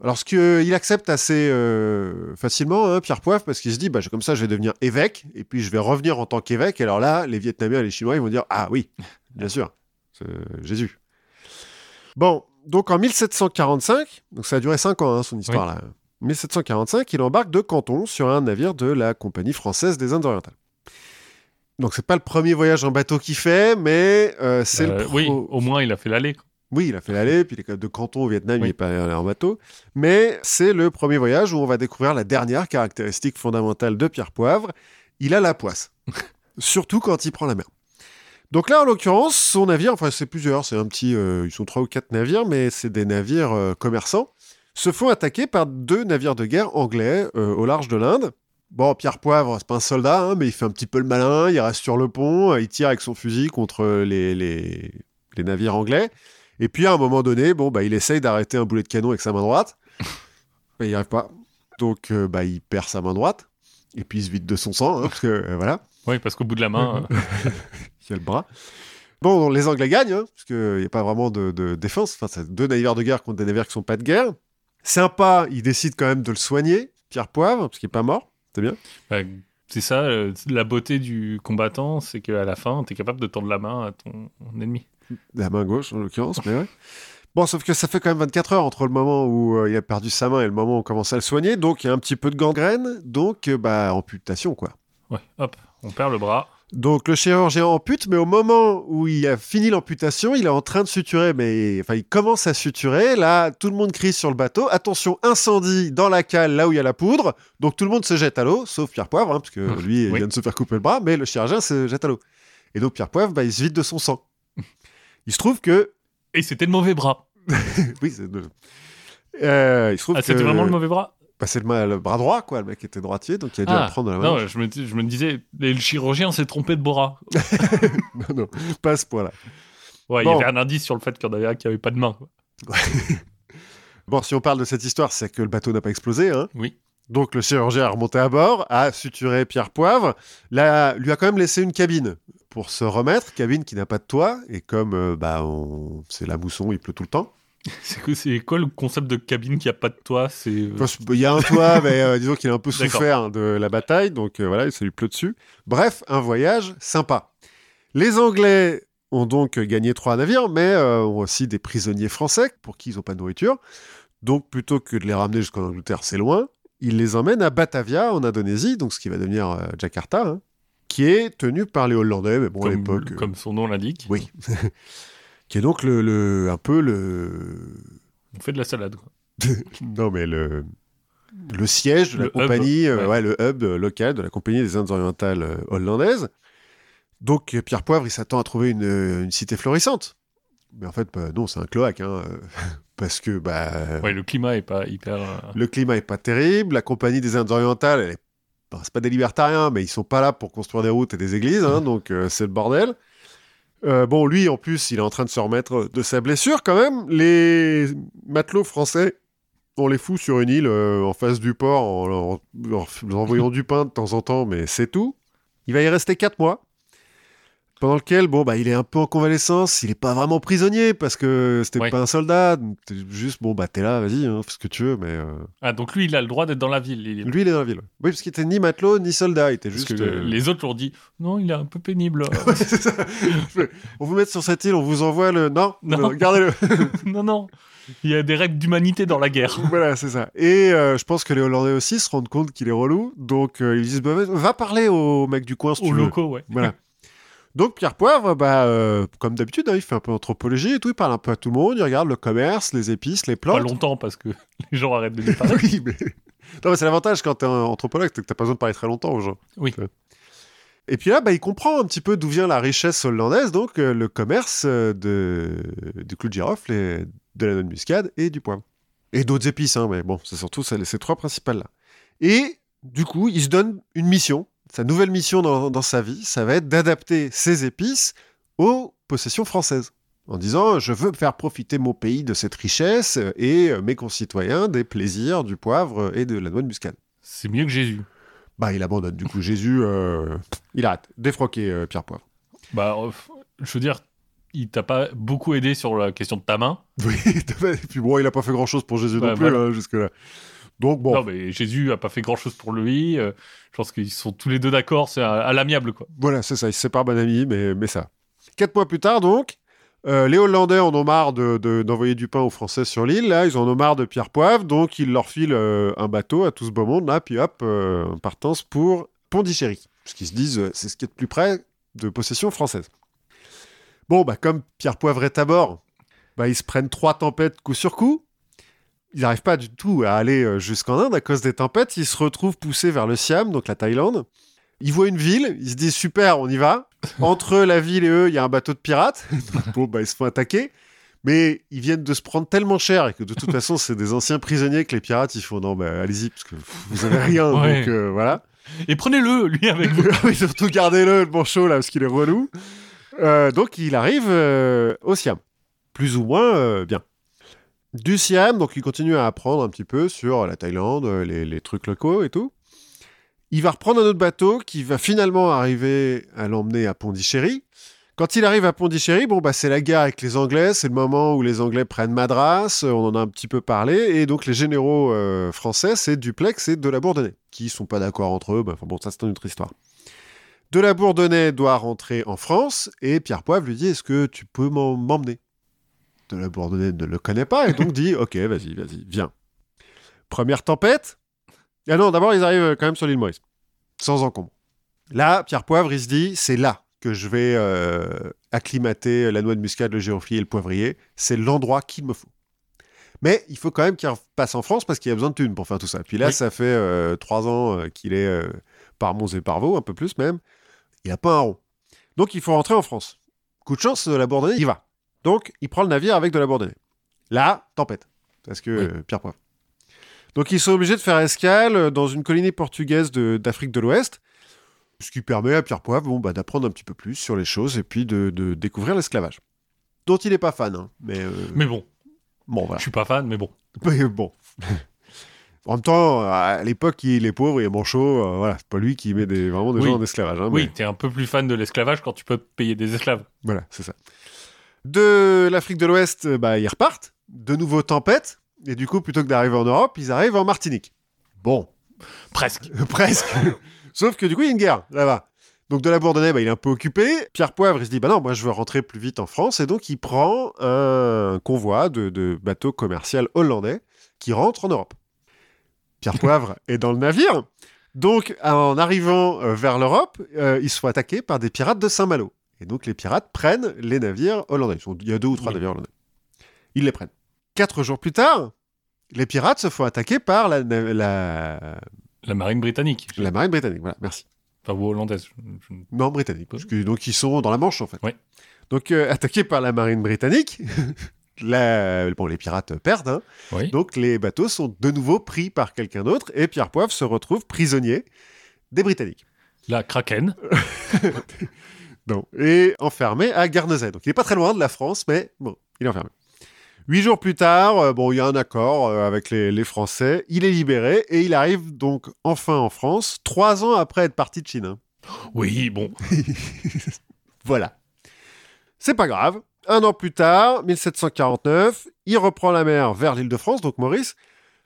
Alors, ce qu'il accepte assez euh, facilement, hein, Pierre Poivre, parce qu'il se dit, bah, comme ça, je vais devenir évêque, et puis je vais revenir en tant qu'évêque. Alors là, les Vietnamiens et les Chinois, ils vont dire, ah oui, bien sûr, c'est Jésus. Bon, donc en 1745, donc ça a duré 5 ans, hein, son histoire là. 1745, il embarque de Canton sur un navire de la Compagnie française des Indes orientales. Donc c'est pas le premier voyage en bateau qu'il fait, mais euh, c'est Euh, le pro- Oui, au moins, il a fait l'aller. oui, il a fait l'aller, puis de Canton au Vietnam, il n'est pas allé en bateau. Mais c'est le premier voyage où on va découvrir la dernière caractéristique fondamentale de Pierre Poivre. Il a la poisse. [laughs] Surtout quand il prend la mer. Donc là, en l'occurrence, son navire, enfin c'est plusieurs, c'est un petit, euh, ils sont trois ou quatre navires, mais c'est des navires euh, commerçants, se font attaquer par deux navires de guerre anglais euh, au large de l'Inde. Bon, Pierre Poivre, c'est pas un soldat, hein, mais il fait un petit peu le malin, il reste sur le pont, euh, il tire avec son fusil contre les, les, les navires anglais. Et puis à un moment donné, bon, bah, il essaye d'arrêter un boulet de canon avec sa main droite. [laughs] Mais il n'y arrive pas. Donc euh, bah, il perd sa main droite. Et puis il se vide de son sang, hein, parce que euh, voilà, Oui, parce qu'au bout de la main, euh, [laughs] il y a le bras. Bon, les Anglais gagnent, hein, parce qu'il n'y a pas vraiment de, de défense. Enfin, c'est deux navires de guerre contre des navires qui sont pas de guerre. Sympa, il décide quand même de le soigner, Pierre Poivre, parce qu'il n'est pas mort. C'est bien. bah, c'est ça, euh, la beauté du combattant, c'est qu'à la fin, tu es capable de tendre la main à ton ennemi. La main gauche, en l'occurrence, mais ouais. Bon, sauf que ça fait quand même 24 heures entre le moment où euh, il a perdu sa main et le moment où on commence à le soigner. Donc, il y a un petit peu de gangrène. Donc, euh, bah, amputation, quoi. Ouais, hop, on perd le bras. Donc, le chirurgien ampute, mais au moment où il a fini l'amputation, il est en train de suturer, mais enfin, il commence à suturer. Là, tout le monde crie sur le bateau. Attention, incendie dans la cale, là où il y a la poudre. Donc, tout le monde se jette à l'eau, sauf Pierre Poivre, hein, parce que lui, il Oui. vient de se faire couper le bras, mais le chirurgien se jette à l'eau. Et donc, Pierre Poivre, bah, il se vide de son sang. [laughs] Il se trouve que Et c'était le mauvais bras. [laughs] Oui, c'est de- Euh, il se trouve Ah, c'était vraiment le mauvais bras? C'est le, le bras droit, quoi. Le mec était droitier, donc il a dû Ah, apprendre la main. non, je me, je me disais, le chirurgien s'est trompé de bras. [laughs] non, non, pas à ce point-là. Ouais, Bon. il y avait un indice sur le fait qu'il y en avait un qui pas de main. quoi. [laughs] Bon, si on parle de cette histoire, c'est que le bateau n'a pas explosé. Hein. Oui. Donc le chirurgien a remonté à bord, a suturé Pierre Poivre, là, lui a quand même laissé une cabine pour se remettre, cabine qui n'a pas de toit, et comme euh, bah, on- c'est la mousson, il pleut tout le temps. [laughs] C'est quoi, le concept de cabine qui a pas de toit C'est euh, il y a un toit, [laughs] mais euh, disons qu'il a un peu souffert de la bataille, donc euh, voilà, ça lui pleut dessus. Bref, un voyage sympa. Les Anglais ont donc gagné trois navires, mais euh, ont aussi des prisonniers français pour qui ils n'ont pas de nourriture. Donc plutôt que de les ramener jusqu'en Angleterre, c'est loin, ils les emmènent à Batavia, en Indonésie, donc ce qui va devenir Jakarta, hein, qui est tenu par les Hollandais, mais bon, à comme, l'époque... euh, comme son nom l'indique. Oui. [laughs] qui est donc le, le- un peu le... On fait de la salade. quoi. [laughs] non, mais le, le siège de la Le hub, compagnie, euh, ouais. ouais, le hub local de la compagnie des Indes orientales euh, hollandaises. Donc, Pierre Poivre, il s'attend à trouver une, euh, une cité florissante. Mais en fait, bah, non, c'est un cloaque, hein, [laughs] parce que bah, Ouais, le climat est pas hyper. le climat est pas terrible, la compagnie des Indes orientales, elle est... bah, c'est pas des libertariens, mais ils sont pas là pour construire des routes et des églises, hein, [laughs] donc euh, c'est le bordel. Euh, bon, lui, en plus, il est en train de se remettre de sa blessure quand même. Les matelots français, on les fout sur une île euh, en face du port en leur, en leur envoyant du pain de temps en temps, mais c'est tout. Il va y rester 4 mois. Pendant lequel, bon, bah, il est un peu en convalescence, il est pas vraiment prisonnier parce que c'était Ouais. pas un soldat, juste, bon, bah, t'es là, vas-y, hein, fais ce que tu veux, mais euh, Ah, donc lui, il a le droit d'être dans la ville. il- lui, il est dans la ville. Oui, parce qu'il était ni matelot ni soldat, il était Parce juste. que euh, les autres leur dit non, il est un peu pénible. [laughs] Ouais, c'est ça. on vous met sur cette île, on vous envoie le. Non, [laughs] Non. non, gardez-le. [laughs] non, non. Il y a des règles d'humanité dans la guerre. voilà, c'est ça. Et euh, je pense que les Hollandais aussi se rendent compte qu'il est relou, donc euh, ils disent bah, va- parler au mec du coin si Aux tu veux. locaux, ouais. Voilà. Donc Pierre Poivre, bah, euh, comme d'habitude, hein, il fait un peu d'anthropologie et tout, il parle un peu à tout le monde, il regarde le commerce, les épices, les Pas plantes. longtemps parce que [laughs] les gens arrêtent de lui parler. [laughs] oui, mais... Non, mais c'est l'avantage quand t'es un anthropologue, c'est que t'as pas besoin de parler très longtemps aux gens. Oui. Et puis là, bah, il comprend un petit peu d'où vient la richesse hollandaise, donc euh, le commerce euh, de... du clou de girofle, et de la noix de muscade et du poivre. Et d'autres épices, hein, mais bon, c'est surtout ces trois principales-là. Et du coup, il se donne une mission. Sa nouvelle mission dans, dans sa vie, ça va être d'adapter ces épices aux possessions françaises. En disant, je veux faire profiter mon pays de cette richesse et euh, mes concitoyens des plaisirs du poivre et de la noix de muscade. C'est mieux que Jésus. Bah, il abandonne. Du coup, Jésus, euh, il arrête. Défroqué, euh, Pierre Poivre. Bah, je veux dire, il t'a pas beaucoup aidé sur la question de ta main. Oui, [laughs] et puis bon, il a pas fait grand-chose pour Jésus Ouais, non plus, voilà. hein, jusque-là. Donc bon, Non, mais Jésus a pas fait grand chose pour lui. euh, je pense qu'ils sont tous les deux d'accord, c'est à, à l'amiable, quoi. voilà, c'est ça. Ils se séparent, bon ami, mais, mais ça. Quatre mois plus tard, donc, euh, les Hollandais en ont marre de- de- d'envoyer du pain aux Français sur l'île. Là, ils en ont marre de Pierre Poivre, donc ils leur filent euh, un bateau à tout ce beau monde, là, puis hop, partance pour Pondichéry. Parce qu'ils se disent, c'est ce qui est de plus près de possession française. Bon, bah, comme Pierre Poivre est à bord, bah, ils se prennent trois tempêtes coup sur coup. Ils n'arrivent pas du tout à aller euh, jusqu'en Inde à cause des tempêtes. Ils se retrouvent poussés vers le Siam, donc la Thaïlande. Ils voient une ville, ils se disent super, on y va. [laughs] Entre la ville et eux, il y a un bateau de pirates. [laughs] bon, bah, ils se font attaquer. Mais ils viennent de se prendre tellement cher et que de toute [laughs] façon, c'est des anciens prisonniers que les pirates, ils font non, bah, allez-y, parce que vous avez rien. Ouais. Donc euh, voilà. Et prenez-le, lui, avec vous. oui, surtout gardez-le, le manchot, là, parce qu'il est relou. Euh, donc, il arrive euh, au Siam. Plus ou moins bien. Du Siam, donc il continue à apprendre un petit peu sur la Thaïlande, euh, les, trucs locaux et tout. Il va reprendre un autre bateau qui va finalement arriver à l'emmener à Pondichéry. Quand il arrive à Pondichéry, bon, bah, c'est la guerre avec les Anglais, c'est le moment où les Anglais prennent Madras, euh, on en a un petit peu parlé, et donc les généraux euh, français, c'est Duplex et de la Bourdonnais, qui sont pas d'accord entre eux, bah, bon, ça c'est une autre histoire. De la Bourdonnais doit rentrer en France, et Pierre Poivre lui dit, est-ce que tu peux m'en- m'emmener? De la Bourdonnais ne le connaît pas, et donc dit, [laughs] ok, vas-y, vas-y, viens. Première tempête. Ah non, d'abord ils arrivent quand même sur l'île Maurice, sans encombre. Là, Pierre Poivre, il se dit, c'est là que je vais euh, acclimater la noix de muscade, le giroflier et le poivrier. C'est l'endroit qu'il me faut. Mais il faut quand même qu'il passe en France parce qu'il a besoin de thunes pour faire tout ça. Puis là, Oui. ça fait euh, trois ans euh, qu'il est euh, par Mons et par Vaux, un peu plus même. Il n'a pas un rond. Donc il faut rentrer en France. Coup de chance, de la Bourdonnais, il va. Donc il prend le navire avec de la Bourdonnais. Là, tempête. Parce que Oui. euh, Pierre Poivre. Donc ils sont obligés de faire escale euh, dans une colonie portugaise d'Afrique de, l'Ouest. Ce qui permet à Pierre Poivre bon, bah, d'apprendre un petit peu plus sur les choses et puis de, de découvrir l'esclavage. Dont il n'est pas fan. hein. Mais, euh, Mais bon, bon, je voilà. suis pas fan, mais bon. [laughs] Mais bon. [laughs] en même temps, à l'époque, il est pauvre, il est manchot. euh, voilà, c'est pas lui qui met des, vraiment des Oui. gens en esclavage. hein, Oui, mais t'es un peu plus fan de l'esclavage quand tu peux payer des esclaves. Voilà, c'est ça. De l'Afrique de l'Ouest, euh, bah, ils repartent. De nouveau tempête. Et du coup, plutôt que d'arriver en Europe, ils arrivent en Martinique. Bon, Presque. [laughs] presque. Sauf que du coup, il y a une guerre là-bas. Donc de la Bourdonnais, bah, il est un peu occupé. Pierre Poivre, il se dit, bah non, moi je veux rentrer plus vite en France. Et donc il prend un convoi de, de bateaux commerciaux hollandais qui rentrent en Europe. Pierre [laughs] Poivre est dans le navire. Donc en arrivant euh, vers l'Europe, euh, ils sont attaqués par des pirates de Saint-Malo. Et donc les pirates prennent les navires hollandais. Il y a deux ou trois Oui. navires hollandais. Ils les prennent. Quatre jours plus tard, les pirates se font attaquer par la, la, La marine britannique. la marine britannique. Voilà, merci. Enfin, ou hollandaise. je- Non, britannique. Parce que, donc, ils sont dans la Manche, en fait. Ouais. Donc, euh, attaqués par la marine britannique, [laughs] la- bon, les pirates perdent. hein. Oui. Donc, les bateaux sont de nouveau pris par quelqu'un d'autre et Pierre Poivre se retrouve prisonnier des Britanniques. La Kraken. [laughs] Non. Et enfermé à Guernesey. Donc, il n'est pas très loin de la France, mais bon, il est enfermé. Huit jours plus tard, euh, bon, il y a un accord euh, avec les, les Français. Il est libéré et il arrive donc enfin en France, trois ans après être parti de Chine. hein. Oui, bon. [laughs] Voilà. C'est pas grave. Un an plus tard, 1749, il reprend la mer vers l'île de France, donc Maurice,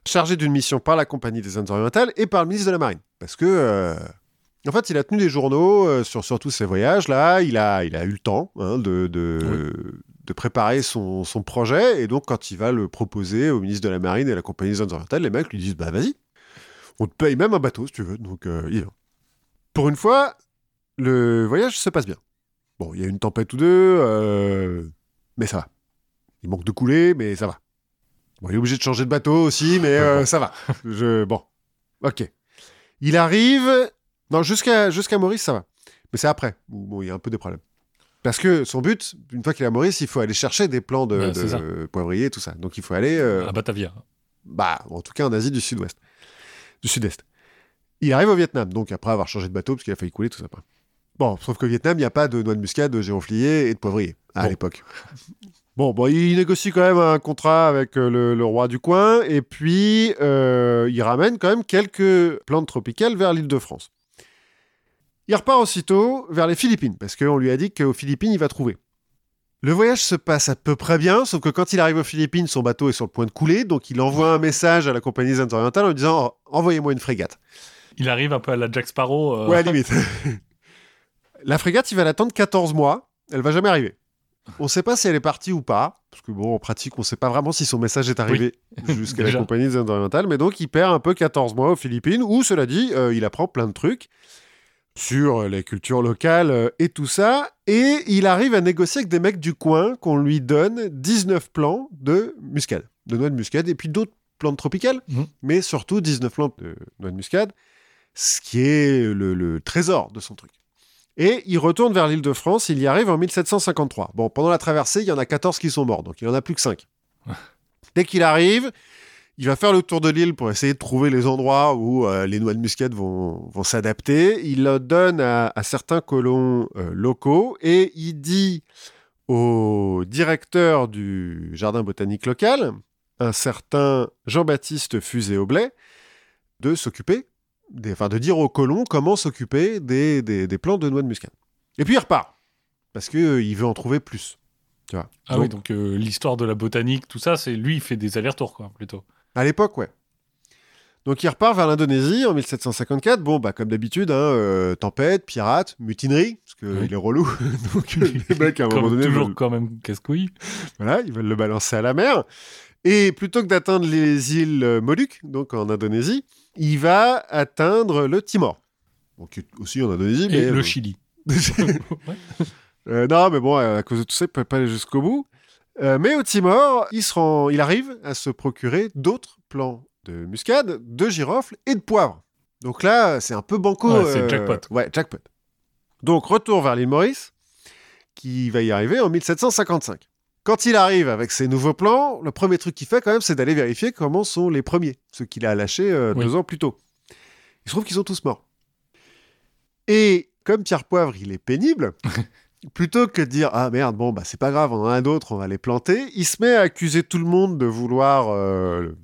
chargé d'une mission par la Compagnie des Indes orientales et par le ministre de la Marine. Parce que, euh, en fait, il a tenu des journaux euh, sur, sur tous ses voyages. Là, il a, il a eu le temps hein, de, de, de préparer son, son projet. Et donc, quand il va le proposer au ministre de la Marine et à la Compagnie des Indes orientales, les mecs lui disent Bah, vas-y, on te paye même un bateau si tu veux. Donc, euh, il vient. Pour une fois, le voyage se passe bien. Bon, il y a une tempête ou deux, euh, mais ça va. Il manque de couler, mais ça va. Bon, il est obligé de changer de bateau aussi, mais [laughs] euh, ça va. Je, bon, ok. Il arrive... Non, jusqu'à jusqu'à Maurice, ça va. Mais c'est après où bon, il y a un peu des problèmes. Parce que son but, une fois qu'il est à Maurice, il faut aller chercher des plans de, Ouais, c'est ça. de poivrier, tout ça. Donc il faut aller... euh, À Batavia. bah, en tout cas en Asie du Sud-Ouest. Du Sud-Est. Il arrive au Vietnam, donc après avoir changé de bateau, parce qu'il a failli couler, tout ça. après. Bon, sauf qu'au Vietnam, il n'y a pas de noix de muscade, de giroflier et de poivrier, à Bon. l'époque. Bon, bon, il négocie quand même un contrat avec euh, le, le roi du coin, et puis euh, il ramène quand même quelques plantes tropicales vers l'île de France. Il repart aussitôt vers les Philippines, parce qu'on lui a dit qu'aux Philippines, il va trouver. Le voyage se passe à peu près bien, sauf que quand il arrive aux Philippines, son bateau est sur le point de couler, donc il envoie un message à la compagnie des Indes orientales en lui disant oh, Envoyez-moi une frégate. Il arrive un peu à la Jack Sparrow. euh, Ouais, limite. [laughs] la frégate, il va l'attendre 14 mois, elle va jamais arriver. On ne sait pas si elle est partie ou pas, parce que bon, en pratique, on ne sait pas vraiment si son message est arrivé [laughs] jusqu'à la compagnie des Indes orientales, mais donc il perd un peu 14 mois aux Philippines, où, cela dit, euh, il apprend plein de trucs sur les cultures locales euh, et tout ça, et il arrive à négocier avec des mecs du coin qu'on lui donne 19 plants de muscade, de noix de muscade, et puis d'autres plantes tropicales, Mhm. mais surtout 19 plants de noix de muscade, ce qui est le, le trésor de son truc. Et il retourne vers l'île de France, il y arrive en 1753. Bon, pendant la traversée, il y en a 14 qui sont morts, donc il n'y en a plus que 5. Dès qu'il arrive, il va faire le tour de l'île pour essayer de trouver les endroits où euh, les noix de muscade vont, vont s'adapter. Il le donne à, à certains colons euh, locaux et il dit au directeur du jardin botanique local, un certain Jean-Baptiste Fusé-Aublay, de s'occuper, des- enfin de dire aux colons comment s'occuper des, des, des plants de noix de muscade. Et puis il repart, parce qu'il veut en trouver plus. Tu vois. Ah Donc, oui, donc euh, l'histoire de la botanique, tout ça, c'est lui, il fait des allers-retours, quoi, plutôt. À l'époque, ouais. Donc il repart vers l'Indonésie en 1754. Bon, bah comme d'habitude, hein, euh, tempête, pirate, mutinerie, parce qu'il Oui. est relou. [laughs] Donc [laughs] les mecs, à un moment donné, toujours veulent, quand même casse-couille. voilà, ils veulent le balancer à la mer. Et plutôt que d'atteindre les îles euh, Moluques, donc en Indonésie, il va atteindre le Timor. Donc qui est aussi en Indonésie, mais... Et le euh, Chili. [laughs] Euh, non, mais bon, à cause de tout ça, il peut pas aller jusqu'au bout. Euh, mais au Timor, il, se rend, il arrive à se procurer d'autres plants de muscade, de girofle et de poivre. Donc là, c'est un peu banco. Ouais, c'est jackpot. Ouais, jackpot. Donc retour vers l'île Maurice, qui va y arriver en 1755. Quand il arrive avec ses nouveaux plans, le premier truc qu'il fait quand même, c'est d'aller vérifier comment sont les premiers, ceux qu'il a lâchés euh, Oui. deux ans plus tôt. Il se trouve qu'ils sont tous morts. Et comme Pierre Poivre, il est pénible, [laughs] plutôt que de dire ah merde bon bah c'est pas grave on en a d'autres on va les planter il se met à accuser tout le monde de vouloir euh,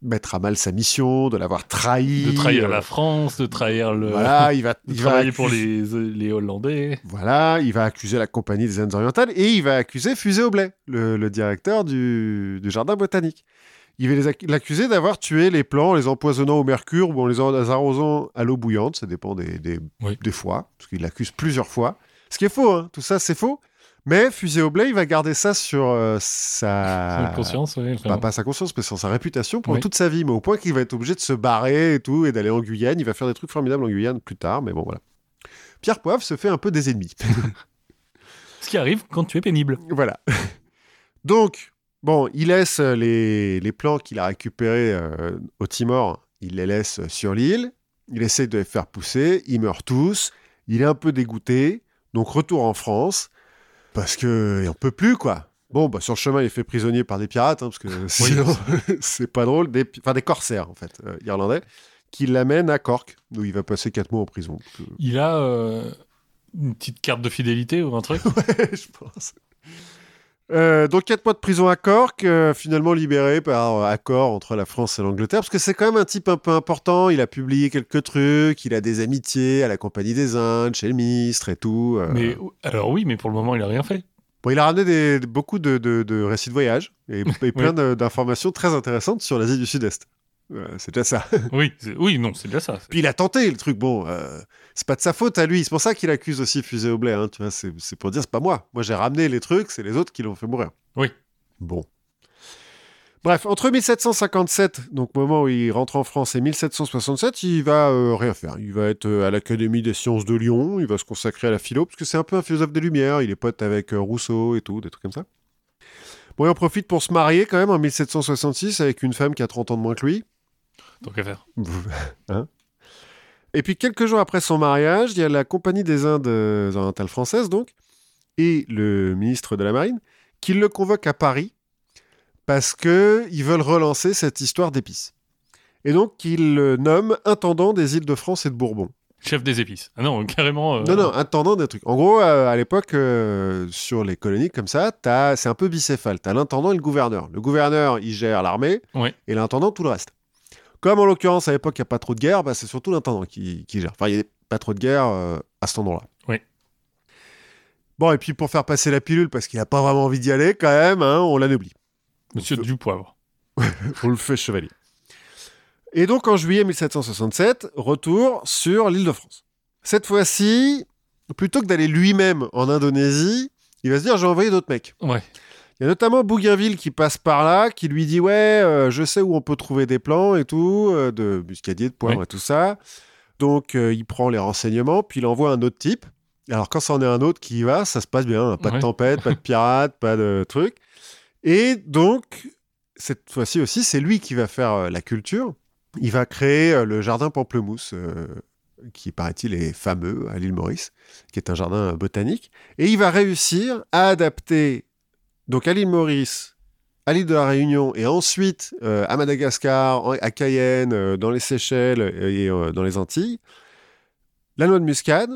mettre à mal sa mission de l'avoir trahi De trahir euh, la France, de trahir le. voilà il va [laughs] il va travailler pour accuser- les, les Hollandais. voilà il va accuser la compagnie des Indes orientales et il va accuser Fusé Aublay le, le directeur du, du jardin botanique il va l'accuser d'avoir tué les plants en les empoisonnant au mercure ou en les arrosant à l'eau bouillante ça dépend des, des, Oui. des fois parce qu'il l'accuse plusieurs fois ce qui est faux hein. tout ça c'est faux mais Fusé Aublay il va garder ça sur euh, sa conscience, Bah, pas sa conscience, mais sur sa réputation pour Oui. toute sa vie, mais au point qu'il va être obligé de se barrer et tout, et d'aller en Guyane. Il va faire des trucs formidables en Guyane plus tard, mais bon, voilà. Pierre Poivre se fait un peu des ennemis. [laughs] Ce qui arrive quand tu es pénible. voilà. [laughs] Donc, bon, il laisse les, les plants qu'il a récupérés euh, au Timor, il les laisse sur l'île. Il essaie de les faire pousser, ils meurent tous. Il est un peu dégoûté, donc retour en France, parce que il en peut plus, quoi. Bon, bah, sur le chemin, il est fait prisonnier par des pirates, hein, parce que sinon, [laughs] c'est pas drôle. Des, enfin, des corsaires, en fait, euh, irlandais, qui l'amènent à Cork, où il va passer 4 mois en prison. que- Il a euh, une petite carte de fidélité ou un truc? [laughs] Ouais, je pense. Euh, donc 4 mois de prison à Cork, euh, finalement libéré par euh, accord entre la France et l'Angleterre, parce que c'est quand même un type un peu important, il a publié quelques trucs, il a des amitiés à la Compagnie des Indes, chez le ministre et tout. Mais alors oui, mais pour le moment, il a rien fait. Bon, il a ramené des, beaucoup de, de- de récits de voyage et, et [laughs] plein d'informations très intéressantes sur l'Asie du Sud-Est. C'est déjà ça. Oui, oui, non, c'est déjà ça. Puis il a tenté le truc, bon, c'est pas de sa faute à lui, c'est pour ça qu'il accuse aussi Fusée au blé, hein, tu vois, c'est c'est pour dire c'est pas moi. Moi j'ai ramené les trucs, c'est les autres qui l'ont fait mourir. Oui. Bon. Bref, entre 1757, donc moment où il rentre en France, et 1767, il va euh, rien faire. Il va être euh, à l'Académie des sciences de Lyon, il va se consacrer à la philo, parce que c'est un peu un philosophe des Lumières, il est pote avec euh, Rousseau et tout, des trucs comme ça. Bon, il en profite pour se marier quand même en 1766 avec une femme qui a 30 ans de moins que lui. Tant qu'à faire. Hein? Et puis quelques jours après son mariage, il y a la Compagnie des Indes euh, orientales françaises, donc, et le ministre de la Marine, qui le convoque à Paris parce qu'ils veulent relancer cette histoire d'épices. Et donc, il le nomme intendant des îles de France et de Bourbon. Chef des épices. Ah non, [laughs] carrément. euh, Non, non, intendant des trucs. En gros, euh, à l'époque, euh, sur les colonies comme ça, c'est un peu bicéphale. T'as l'intendant et le gouverneur. Le gouverneur, il gère l'armée, Ouais. et l'intendant, tout le reste. Comme en l'occurrence, à l'époque, il n'y a pas trop de guerre, bah, c'est surtout l'intendant qui, qui gère. Enfin, il n'y a pas trop de guerre euh, à cet endroit-là. Oui. Bon, et puis pour faire passer la pilule, parce qu'il n'a pas vraiment envie d'y aller, quand même, hein, on l'anoblit. Monsieur Dupoivre. [laughs] On le fait chevalier. Et donc en juillet 1767, retour sur l'île de France. Cette fois-ci, plutôt que d'aller lui-même en Indonésie, il va se dire j'ai envoyé d'autres mecs. Ouais. Il y a notamment Bougainville qui passe par là, qui lui dit ouais, euh, je sais où on peut trouver des plants et tout, euh, de muscadier, de poivre et tout ça. Donc euh, il prend les renseignements, puis il envoie un autre type. Alors quand c'en est un autre qui y va, ça se passe bien, hein. pas de tempête, pas de pirates, pas de trucs. Et donc cette fois-ci aussi, c'est lui qui va faire la culture. Il va créer le jardin Pamplemousse, qui paraît-il est fameux à l'île Maurice, qui est un jardin botanique. Et il va réussir à adapter, donc à l'île Maurice, à l'île de la Réunion, et ensuite euh, à Madagascar, en- à Cayenne, euh, dans les Seychelles et euh, dans les Antilles, la noix de muscade,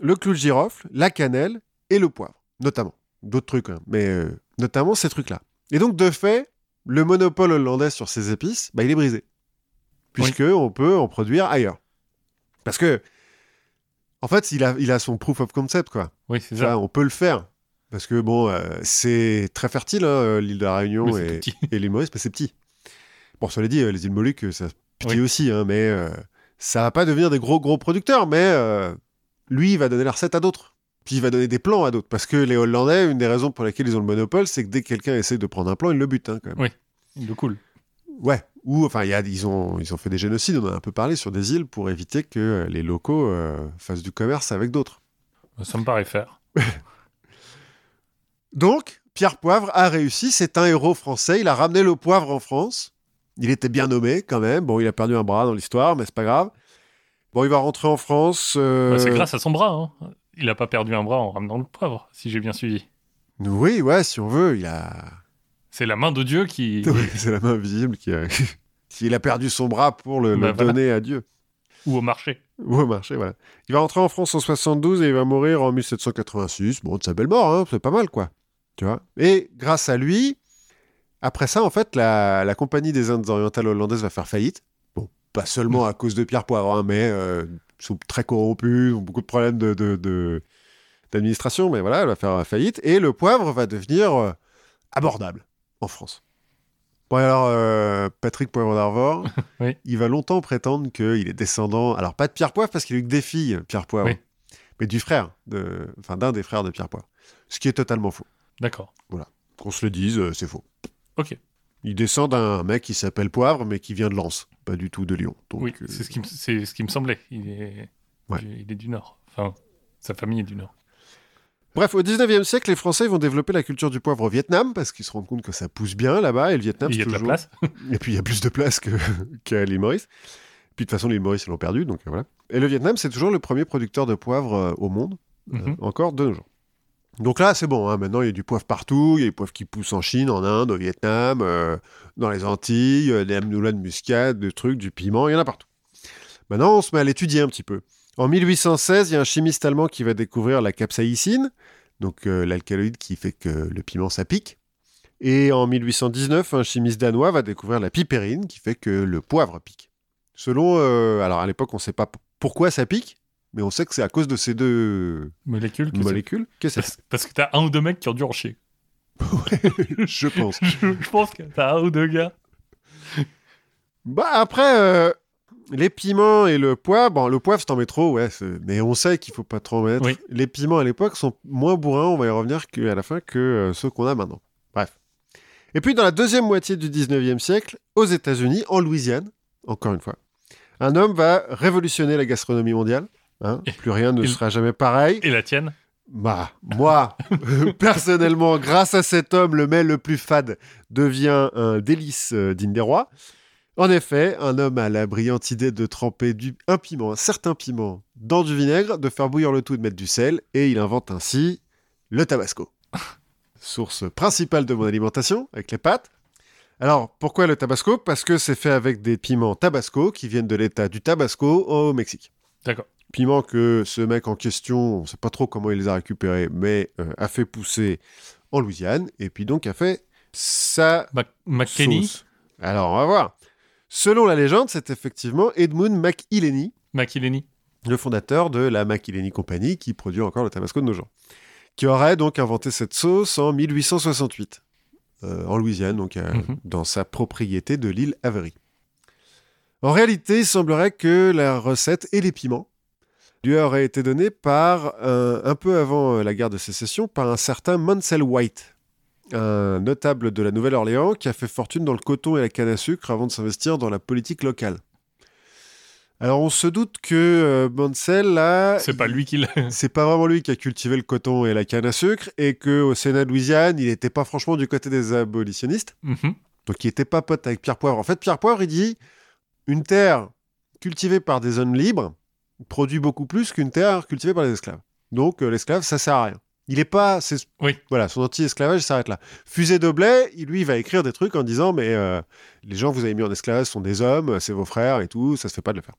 le clou de girofle, la cannelle et le poivre, notamment. D'autres trucs, hein, mais notamment ces trucs-là. Et donc, de fait, le monopole hollandais sur ces épices, bah, il est brisé. Puisque on peut en produire ailleurs. Parce que, en fait, il a, il a son proof of concept, quoi. Oui, c'est Ça, ça. on peut le faire. Parce que, bon, euh, c'est très fertile, hein, euh, l'île de la Réunion Oui, et, et l'île Maurice, mais c'est petit. Bon, cela dit, euh, les îles Moluques, ça petit Oui. aussi, hein, mais euh, ça va pas devenir des gros, gros producteurs, mais euh, lui, il va donner la recette à d'autres. Puis il va donner des plans à d'autres. Parce que les Hollandais, une des raisons pour lesquelles ils ont le monopole, c'est que dès que quelqu'un essaie de prendre un plan, ils le butent, hein, quand même. De cool. Ouais. Ou, enfin, il y a, ils, ont, ils ont fait des génocides, on en a un peu parlé, sur des îles pour éviter que les locaux euh, fassent du commerce avec d'autres. Ça me paraît faire. [laughs] Donc, Pierre Poivre a réussi, c'est un héros français, il a ramené le poivre en France. Il était bien nommé quand même. Bon, il a perdu un bras dans l'histoire, mais c'est pas grave. Bon, il va rentrer en France. euh, Bah, c'est grâce à son bras. hein. Il n'a pas perdu un bras en ramenant le poivre, si j'ai bien suivi. Oui, ouais, si on veut, il a. C'est la main de Dieu qui. [laughs] Oui, c'est la main invisible qui a. [laughs] il a perdu son bras pour le, le Bah, voilà. donner à Dieu. Ou au marché. Ou au marché, voilà. Il va rentrer en France en 72 et il va mourir en 1786. Bon, de sa belle mort, hein, c'est pas mal, quoi. Tu vois? Et grâce à lui, après ça, en fait, la, la Compagnie des Indes orientales hollandaises va faire faillite. Bon, pas seulement à cause de Pierre Poivre, hein, mais euh, ils sont très corrompus, ils ont beaucoup de problèmes de, de- de- d'administration, mais voilà, elle va faire faillite. Et le poivre va devenir euh, abordable en France. Bon, alors, euh, Patrick Poivre d'Arvor, [laughs] Oui. il va longtemps prétendre qu'il est descendant, alors pas de Pierre Poivre, parce qu'il a eu que des filles, Pierre Poivre, Oui. mais du frère, de, enfin d'un des frères de Pierre Poivre. Ce qui est totalement faux. D'accord. Qu'on se le dise, euh, c'est faux. Ok. Il descend d'un mec qui s'appelle Poivre, mais qui vient de Lens, pas du tout de Lyon. Donc, oui, euh, c'est ce, qui me- c'est ce qui me semblait. Il est... Ouais. il est du Nord. Enfin, sa famille est du Nord. Bref, au 19e siècle, les Français vont développer la culture du poivre au Vietnam, parce qu'ils se rendent compte que ça pousse bien là-bas, et le Vietnam, il y c'est a de la toujours... place. [laughs] Et puis il y a plus de place que- [laughs] qu'à l'île Maurice. Puis de toute façon, l'île Maurice, ils l'ont perdu, donc euh, voilà. Et le Vietnam, c'est toujours le premier producteur de poivre au monde, euh, Mhm. encore de nos jours. Donc là, c'est bon, hein, maintenant il y a du poivre partout, il y a des poivres qui poussent en Chine, en Inde, au Vietnam, euh, dans les Antilles, des amnoulas de muscade, des trucs, du piment, il y en a partout. Maintenant, on se met à l'étudier un petit peu. En 1816, il y a un chimiste allemand qui va découvrir la capsaïcine, donc euh, l'alcaloïde qui fait que le piment ça pique. Et en 1819, un chimiste danois va découvrir la pipérine qui fait que le poivre pique. Selon, euh, alors à l'époque on ne sait pas pourquoi ça pique, mais on sait que c'est à cause de ces deux Molécule. que c'est- molécules que ça Parce, parce que t'as un ou deux mecs qui ont dû en chier. je pense. [laughs] je, je pense que t'as un ou deux gars. Bah après, euh, les piments et le poivre, bon, le poivre, si t'en mets trop, ouais, c'est- mais on sait qu'il faut pas trop en mettre. Oui. Les piments à l'époque sont moins bourrins, on va y revenir que, à la fin, que euh, ceux qu'on a maintenant. Bref. Et puis, dans la deuxième moitié du 19e siècle, aux États-Unis, en Louisiane, encore une fois, un homme va révolutionner la gastronomie mondiale. Hein. Et- Plus rien ne et- sera jamais pareil. Et la tienne? Bah, moi, [laughs] personnellement, grâce à cet homme, le mets le plus fade devient un délice euh, digne des rois. En effet, un homme a la brillante idée de tremper du, un piment, un certain piment, dans du vinaigre, de faire bouillir le tout, de mettre du sel, et il invente ainsi le tabasco. [laughs] Source principale de mon alimentation, avec les pâtes. Alors, pourquoi le tabasco? Parce que c'est fait avec des piments tabasco qui viennent de l'état du Tabasco au Mexique D'accord. Piments que ce mec en question, on ne sait pas trop comment il les a récupérés, mais euh, a fait pousser en Louisiane, et puis donc a fait sa Mac- sauce. Alors, on va voir. Selon la légende, c'est effectivement Edmund McIlhenny, McIlhenny. le fondateur de la McIlhenny Company, qui produit encore le tabasco de nos jours, qui aurait donc inventé cette sauce en 1868, euh, en Louisiane, donc euh, Mhm. dans sa propriété de l'île Avery. En réalité, il semblerait que la recette et les piments lui auraient été donnés par, un, un peu avant euh, la guerre de sécession, par un certain Mansell White, un notable de la Nouvelle-Orléans qui a fait fortune dans le coton et la canne à sucre avant de s'investir dans la politique locale. Alors on se doute que euh, Mansell, là, C'est pas lui qui l'a. [laughs] c'est pas vraiment lui qui a cultivé le coton et la canne à sucre, et qu'au Sénat de Louisiane, il n'était pas franchement du côté des abolitionnistes, Mhm. donc il n'était pas pote avec Pierre Poivre. En fait, Pierre Poivre, il dit une terre cultivée par des hommes libres produit beaucoup plus qu'une terre cultivée par des esclaves. Donc euh, l'esclave, ça sert à rien. Il est pas, c'est Oui. voilà, son anti-esclavage s'arrête là. Fusée de blé, il, lui, il va écrire des trucs en disant mais euh, les gens que vous avez mis en esclavage sont des hommes, c'est vos frères et tout, ça se fait pas de le faire.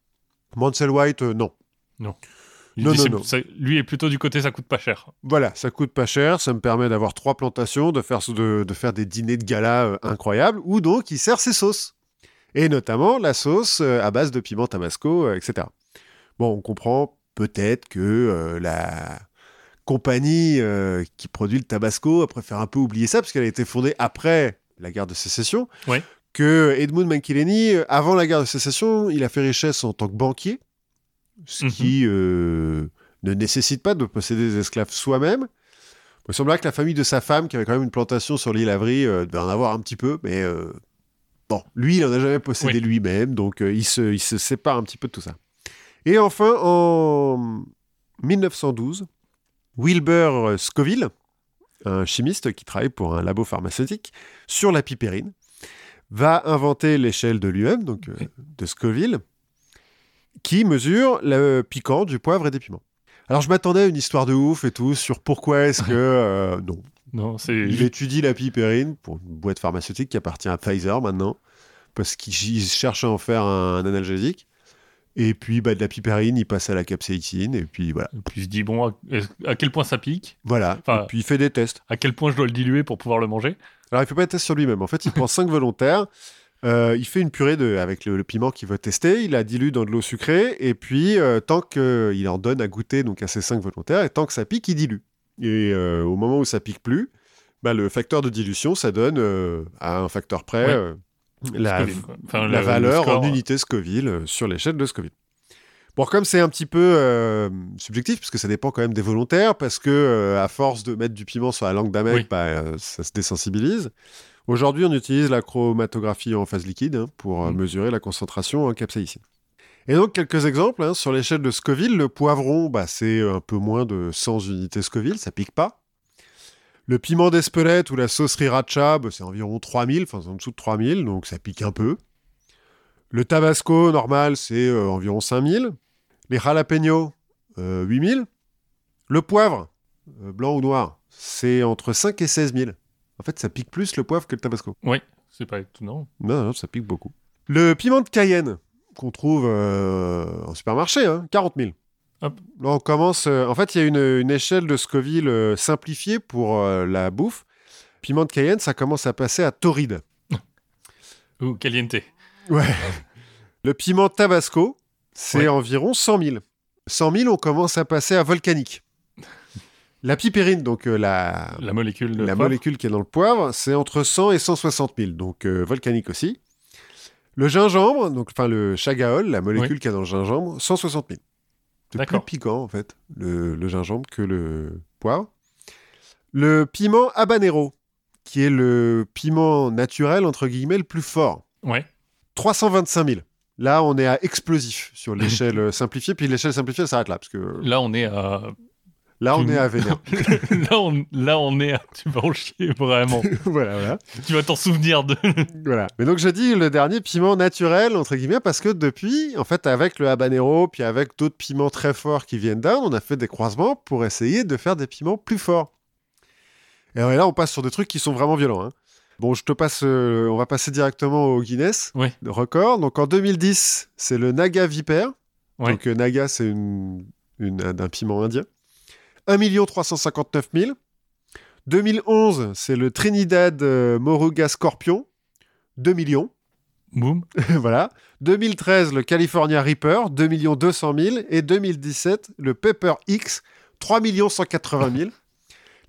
Mansell White, euh, non. Il Non, dit non, non. lui est plutôt du côté ça coûte pas cher. Voilà, ça coûte pas cher, ça me permet d'avoir trois plantations, de faire, de, de faire des dîners de gala euh, incroyables, où donc il sert ses sauces. Et notamment la sauce à base de piment tabasco, etc. Bon, on comprend peut-être que euh, la compagnie euh, qui produit le tabasco a préféré un peu oublier ça, parce qu'elle a été fondée après la guerre de sécession. Ouais. Que Edmund McIlhenny, euh, avant la guerre de sécession, il a fait richesse en tant que banquier, ce Mhm. qui euh, ne nécessite pas de posséder des esclaves soi-même. Il semblerait que la famille de sa femme, qui avait quand même une plantation sur l'île Avery, devait en avoir un petit peu, mais bon, lui, il n'en a jamais possédé Oui. lui-même, donc il, se, il se sépare un petit peu de tout ça. Et enfin, en 1912, Wilbur Scoville, un chimiste qui travaille pour un labo pharmaceutique, sur la pipérine, va inventer l'échelle de lui-même, donc euh, de Scoville, qui mesure le piquant du poivre et des piments. Alors je m'attendais à une histoire de ouf et tout sur pourquoi est-ce que... euh, non. Non, c'est Il étudie la pipérine pour une boîte pharmaceutique qui appartient à Pfizer maintenant, parce qu'il cherche à en faire un analgésique. Et puis bah, de la pipérine, il passe à la capsaïcine, et puis voilà. Et puis il se dit bon, à, quel point ça pique Voilà. Enfin- et puis il fait des tests. À quel point je dois le diluer pour pouvoir le manger Alors, il fait pas de test sur lui-même. En fait, il prend cinq [laughs] volontaires. euh, il fait une purée de, avec le, le piment qu'il veut tester. Il la dilue dans de l'eau sucrée. Et puis, euh, tant qu'il en donne à goûter donc à ses cinq volontaires, et tant que ça pique, il dilue. Et euh, au moment où ça pique plus, bah, le facteur de dilution, ça donne euh, à un facteur près Ouais. La, Scoville, quoi. Enfin, la le- valeur le score, en unité Scoville euh, sur l'échelle de Scoville. Bon, comme c'est un petit peu euh, subjectif, parce que ça dépend quand même des volontaires, parce que euh, à force de mettre du piment sur la langue d'un mec, Oui. bah, euh, ça se désensibilise. Aujourd'hui, on utilise la chromatographie en phase liquide hein, pour Mm. mesurer la concentration en capsaïcine. Et donc, quelques exemples. hein, sur l'échelle de Scoville, le poivron, bah, c'est un peu moins de 100 unités Scoville, ça pique pas. Le piment d'Espelette ou la sauce sriracha, bah, c'est environ 3000, enfin en dessous de 3000, donc ça pique un peu. Le tabasco normal, c'est euh, environ 5000. Les jalapenos, euh, 8000. Le poivre, euh, blanc ou noir, c'est entre 5 et 16 000. En fait, ça pique plus le poivre que le tabasco. Oui, c'est pas étonnant. Non, non, ça pique beaucoup. Le piment de Cayenne, qu'on trouve euh, en supermarché, hein, 40 000. Hop. Là, on commence. euh, en fait, il y a une, une échelle de Scoville euh, simplifiée pour euh, la bouffe. Piment de Cayenne, ça commence à passer à torride. Ou caliente. Ouais. Le piment Tabasco, c'est Ouais. environ 100 000. 100 000, on commence à passer à volcanique. La pipérine, donc euh, la, La molécule la molécule qui est dans le poivre, c'est entre 100 et 160 000, donc volcanique aussi. Le gingembre, donc enfin le chagaol, la molécule qui est dans le gingembre, 160 000. Plus piquant en fait, le, le gingembre que le poivre. Le piment habanero, qui est le piment naturel entre guillemets le plus fort, Ouais. 325 000. Là, on est à explosif sur [laughs] l'échelle simplifiée, puis l'échelle simplifiée s'arrête là, parce que Là, on est à. Là, on Tu- est à vénère. [laughs] là, on... là, on est à. [laughs] Tu vas en chier, vraiment. [laughs] voilà, voilà. tu vas t'en souvenir de. Voilà. Mais donc je dis le dernier piment naturel entre guillemets parce que depuis, en fait, avec le habanero, puis avec d'autres piments très forts qui viennent d'Inde, on a fait des croisements pour essayer de faire des piments plus forts. Et là, on passe sur des trucs qui sont vraiment violents. hein. Bon, je te passe, euh, on va passer directement au Guinness Oui. de record. Donc en 2010, c'est le Naga Viper. Ouais. Donc euh, Naga, c'est une, une- un, un piment indien. 1 359 000. 2011, c'est le Trinidad euh, Moruga Scorpion. 2 millions. Boum. [laughs] voilà. 2013, le California Reaper, 2 200 000. Et 2017, le Pepper X, 3 180 000.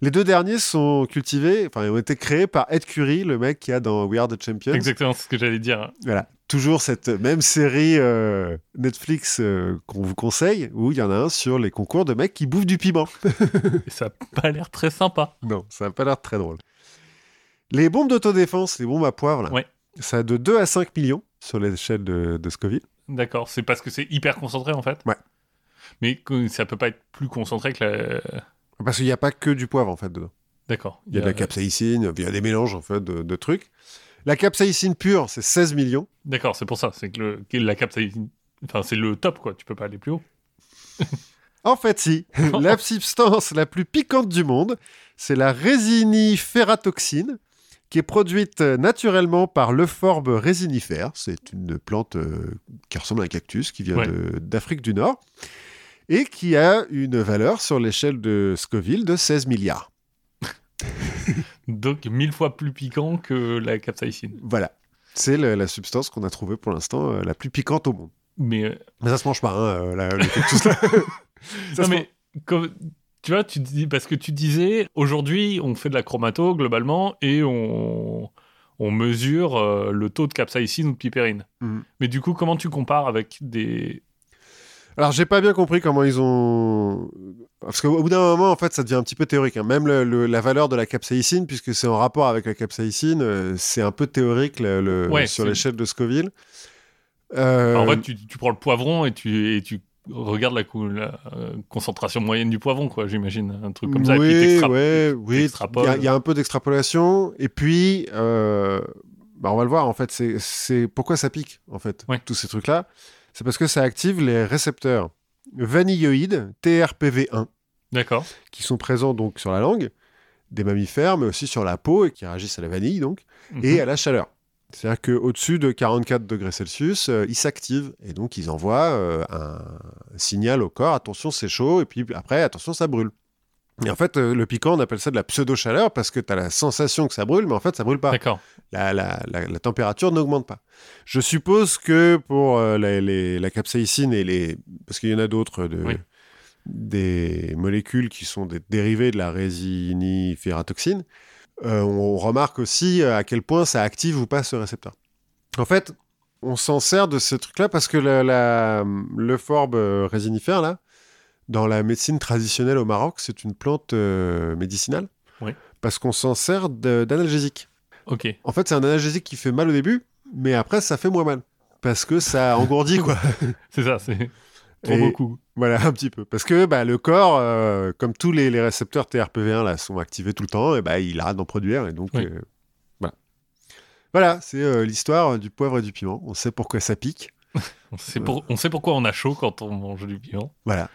Les deux derniers sont cultivés, enfin, ont été créés par Ed Curry, le mec qui a dans We Are the Champions. Exactement ce que j'allais dire. Voilà. Toujours cette même série euh, Netflix euh, qu'on vous conseille, où il y en a un sur les concours de mecs qui bouffent du piment. [laughs] Et ça n'a pas l'air très sympa. Non, ça n'a pas l'air très drôle. Les bombes d'autodéfense, les bombes à poivre, là, Ouais. ça a de 2 à 5 millions sur l'échelle de, de Scoville. D'accord. C'est parce que c'est hyper concentré, en fait? Ouais. Mais ça peut pas être plus concentré que la. Parce qu'il n'y a pas que du poivre, en fait, dedans. D'accord. Il y a de la capsaïcine, il y a des mélanges, en fait, de, de trucs. La capsaïcine pure, c'est 16 millions. D'accord, c'est pour ça. C'est que, le... la capsaïcine. Enfin, c'est le top, quoi. Tu peux pas aller plus haut. [laughs] En fait, si. [laughs] la substance la plus piquante du monde, c'est la résinifératoxine, qui est produite euh, naturellement par l'euphorbe résinifère. C'est une plante euh, qui ressemble à un cactus, qui vient Ouais. d'Afrique du Nord, et qui a une valeur sur l'échelle de Scoville de 16 milliards. [laughs] [laughs] Donc, mille fois plus piquant que la capsaïcine. Voilà. C'est la substance qu'on a trouvée pour l'instant euh, la plus piquante au monde. Mais. euh, Mais ça se mange pas, hein, euh, la-. [laughs] Ça non, mais. comme- Tu vois, tu dis, parce que tu disais, aujourd'hui, on fait de la chromato globalement et on, on mesure euh, le taux de capsaïcine ou de piperine. Mhm. Mais du coup, comment tu compares avec des. Alors, j'ai pas bien compris comment ils ont. Parce qu'au bout d'un moment, en fait, ça devient un petit peu théorique. hein. Même le- le- la valeur de la capsaïcine, puisque c'est en rapport avec la capsaïcine, euh, c'est un peu théorique le- Ouais, sur l'échelle de Scoville. Euh, En fait, tu, tu prends le poivron et tu, et tu regardes la, euh, concentration moyenne du poivron, quoi, j'imagine. Un truc comme ça. et puis oui, t'extra- ouais, oui. Il y, a- il y a un peu d'extrapolation. Et puis, euh, bah, on va le voir, en fait. C'est- C'est pourquoi ça pique, en fait, Ouais. tous ces trucs-là. C'est parce que ça active les récepteurs vanilloïdes TRPV1. D'accord. qui sont présents donc sur la langue des mammifères, mais aussi sur la peau et qui réagissent à la vanille donc et Mhm. à la chaleur. C'est-à-dire qu'au-dessus de 44 degrés Celsius, euh, ils s'activent et donc ils envoient euh, un signal au corps attention c'est chaud et puis après attention ça brûle. Et en fait, euh, le piquant, on appelle ça de la pseudo-chaleur parce que tu as la sensation que ça brûle, mais en fait, ça brûle pas. D'accord. La, la- la- la température n'augmente pas. Je suppose que pour euh, la, les- la capsaïcine et les. Parce qu'il y en a d'autres, de, Oui. des molécules qui sont des dérivés de la résinifératoxine, euh, on remarque aussi à quel point ça active ou pas ce récepteur. En fait, on s'en sert de ce truc-là parce que le forbe euh, résinifère, là, dans la médecine traditionnelle au Maroc, c'est une plante euh, médicinale. Oui. Parce qu'on s'en sert d'analgésique. Ok. En fait, c'est un analgésique qui fait mal au début, mais après, ça fait moins mal. Parce que ça [laughs] engourdit, quoi. C'est ça, c'est Et- beaucoup. Voilà, un petit peu. Parce que bah, le corps, euh, comme tous les, les récepteurs TRPV1 là, sont activés tout le temps, et bah, il arrête d'en produire. Et donc, Oui. euh, voilà. Voilà, c'est euh, l'histoire du poivre et du piment. On sait pourquoi ça pique. [laughs] On sait, pour- on sait pourquoi on a chaud quand on mange du piment. Voilà.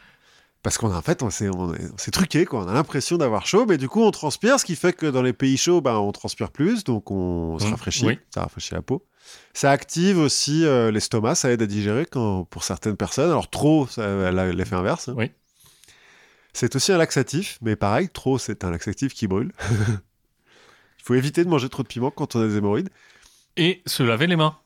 Parce qu'on a en fait, on s'est, on est- on s'est truqué, quoi. On a l'impression d'avoir chaud, mais du coup, on transpire, ce qui fait que dans les pays chauds, ben, on transpire plus, donc on se Mmh, rafraîchit. oui. Ça rafraîchit la peau. Ça active aussi euh, l'estomac, ça aide à digérer quand, pour certaines personnes. Alors, trop, ça a l'effet inverse. hein. Oui. C'est aussi un laxatif, mais pareil, trop, c'est un laxatif qui brûle. [laughs] Il faut éviter de manger trop de piment quand on a des hémorroïdes. Et se laver les mains.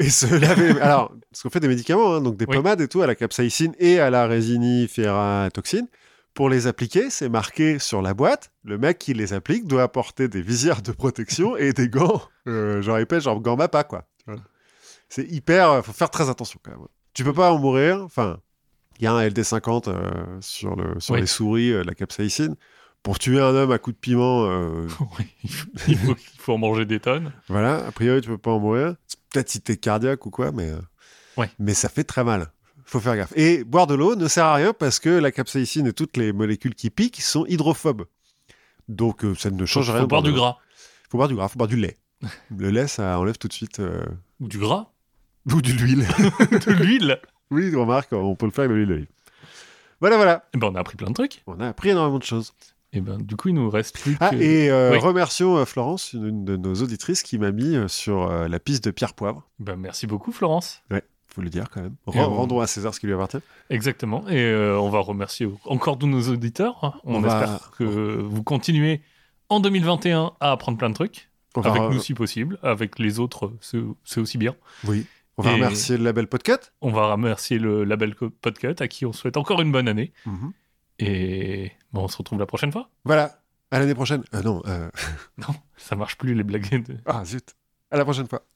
Et se laver. [laughs] Alors, parce qu'on fait des médicaments, hein, donc des Oui. pommades et tout, à la capsaïcine et à la résinifératoxine. Pour les appliquer, c'est marqué sur la boîte. Le mec qui les applique doit apporter des visières de protection et des gants, euh, genre épais, genre gants MAPA, quoi. C'est hyper. faut faire très attention quand même. Tu peux pas en mourir. Enfin, il y a un LD50 euh, sur, le, sur Oui. les souris, euh, la capsaïcine. Pour tuer un homme à coup de piment, euh, [laughs] Oui, il faut, il faut- il faut en manger des tonnes. Voilà, a priori, tu peux pas en mourir. Peut-être si t'es cardiaque ou quoi, mais, euh, Ouais. mais ça fait très mal. Faut faire gaffe. Et boire de l'eau ne sert à rien parce que la capsaïcine et toutes les molécules qui piquent sont hydrophobes. Donc euh, ça ne change faut rien. de boire du gras. Faut boire du gras, faut boire du lait. [laughs] Le lait, ça enlève tout de suite. euh, Ou du gras. Ou de l'huile. [laughs] de l'huile. oui, remarque, on peut le faire avec de l'huile d'olive. Voilà, voilà. Eh ben, on a appris plein de trucs. On a appris énormément de choses. Et ben, du coup, il nous reste plus Ah, que... et euh, Oui. remercions euh, Florence, une, de nos auditrices, qui m'a mis euh, sur euh, la piste de Pierre Poivre. Ben, merci beaucoup, Florence. Faut le dire quand même. On- Rendons à César ce qui lui appartient. Exactement. Et euh, on va remercier encore tous nos auditeurs. hein. On, On va- espère que vous continuez en 2021 à apprendre plein de trucs. On avec nous si possible. Avec les autres, c'est aussi bien. Oui. On va Et- remercier le label Podcut. On va remercier le label Podcut à qui on souhaite encore une bonne année. Mhm. Et bon, on se retrouve la prochaine fois. Voilà. À l'année prochaine. Euh, non. euh, [laughs] Non, ça marche plus les blagues. de- Ah, zut. À la prochaine fois.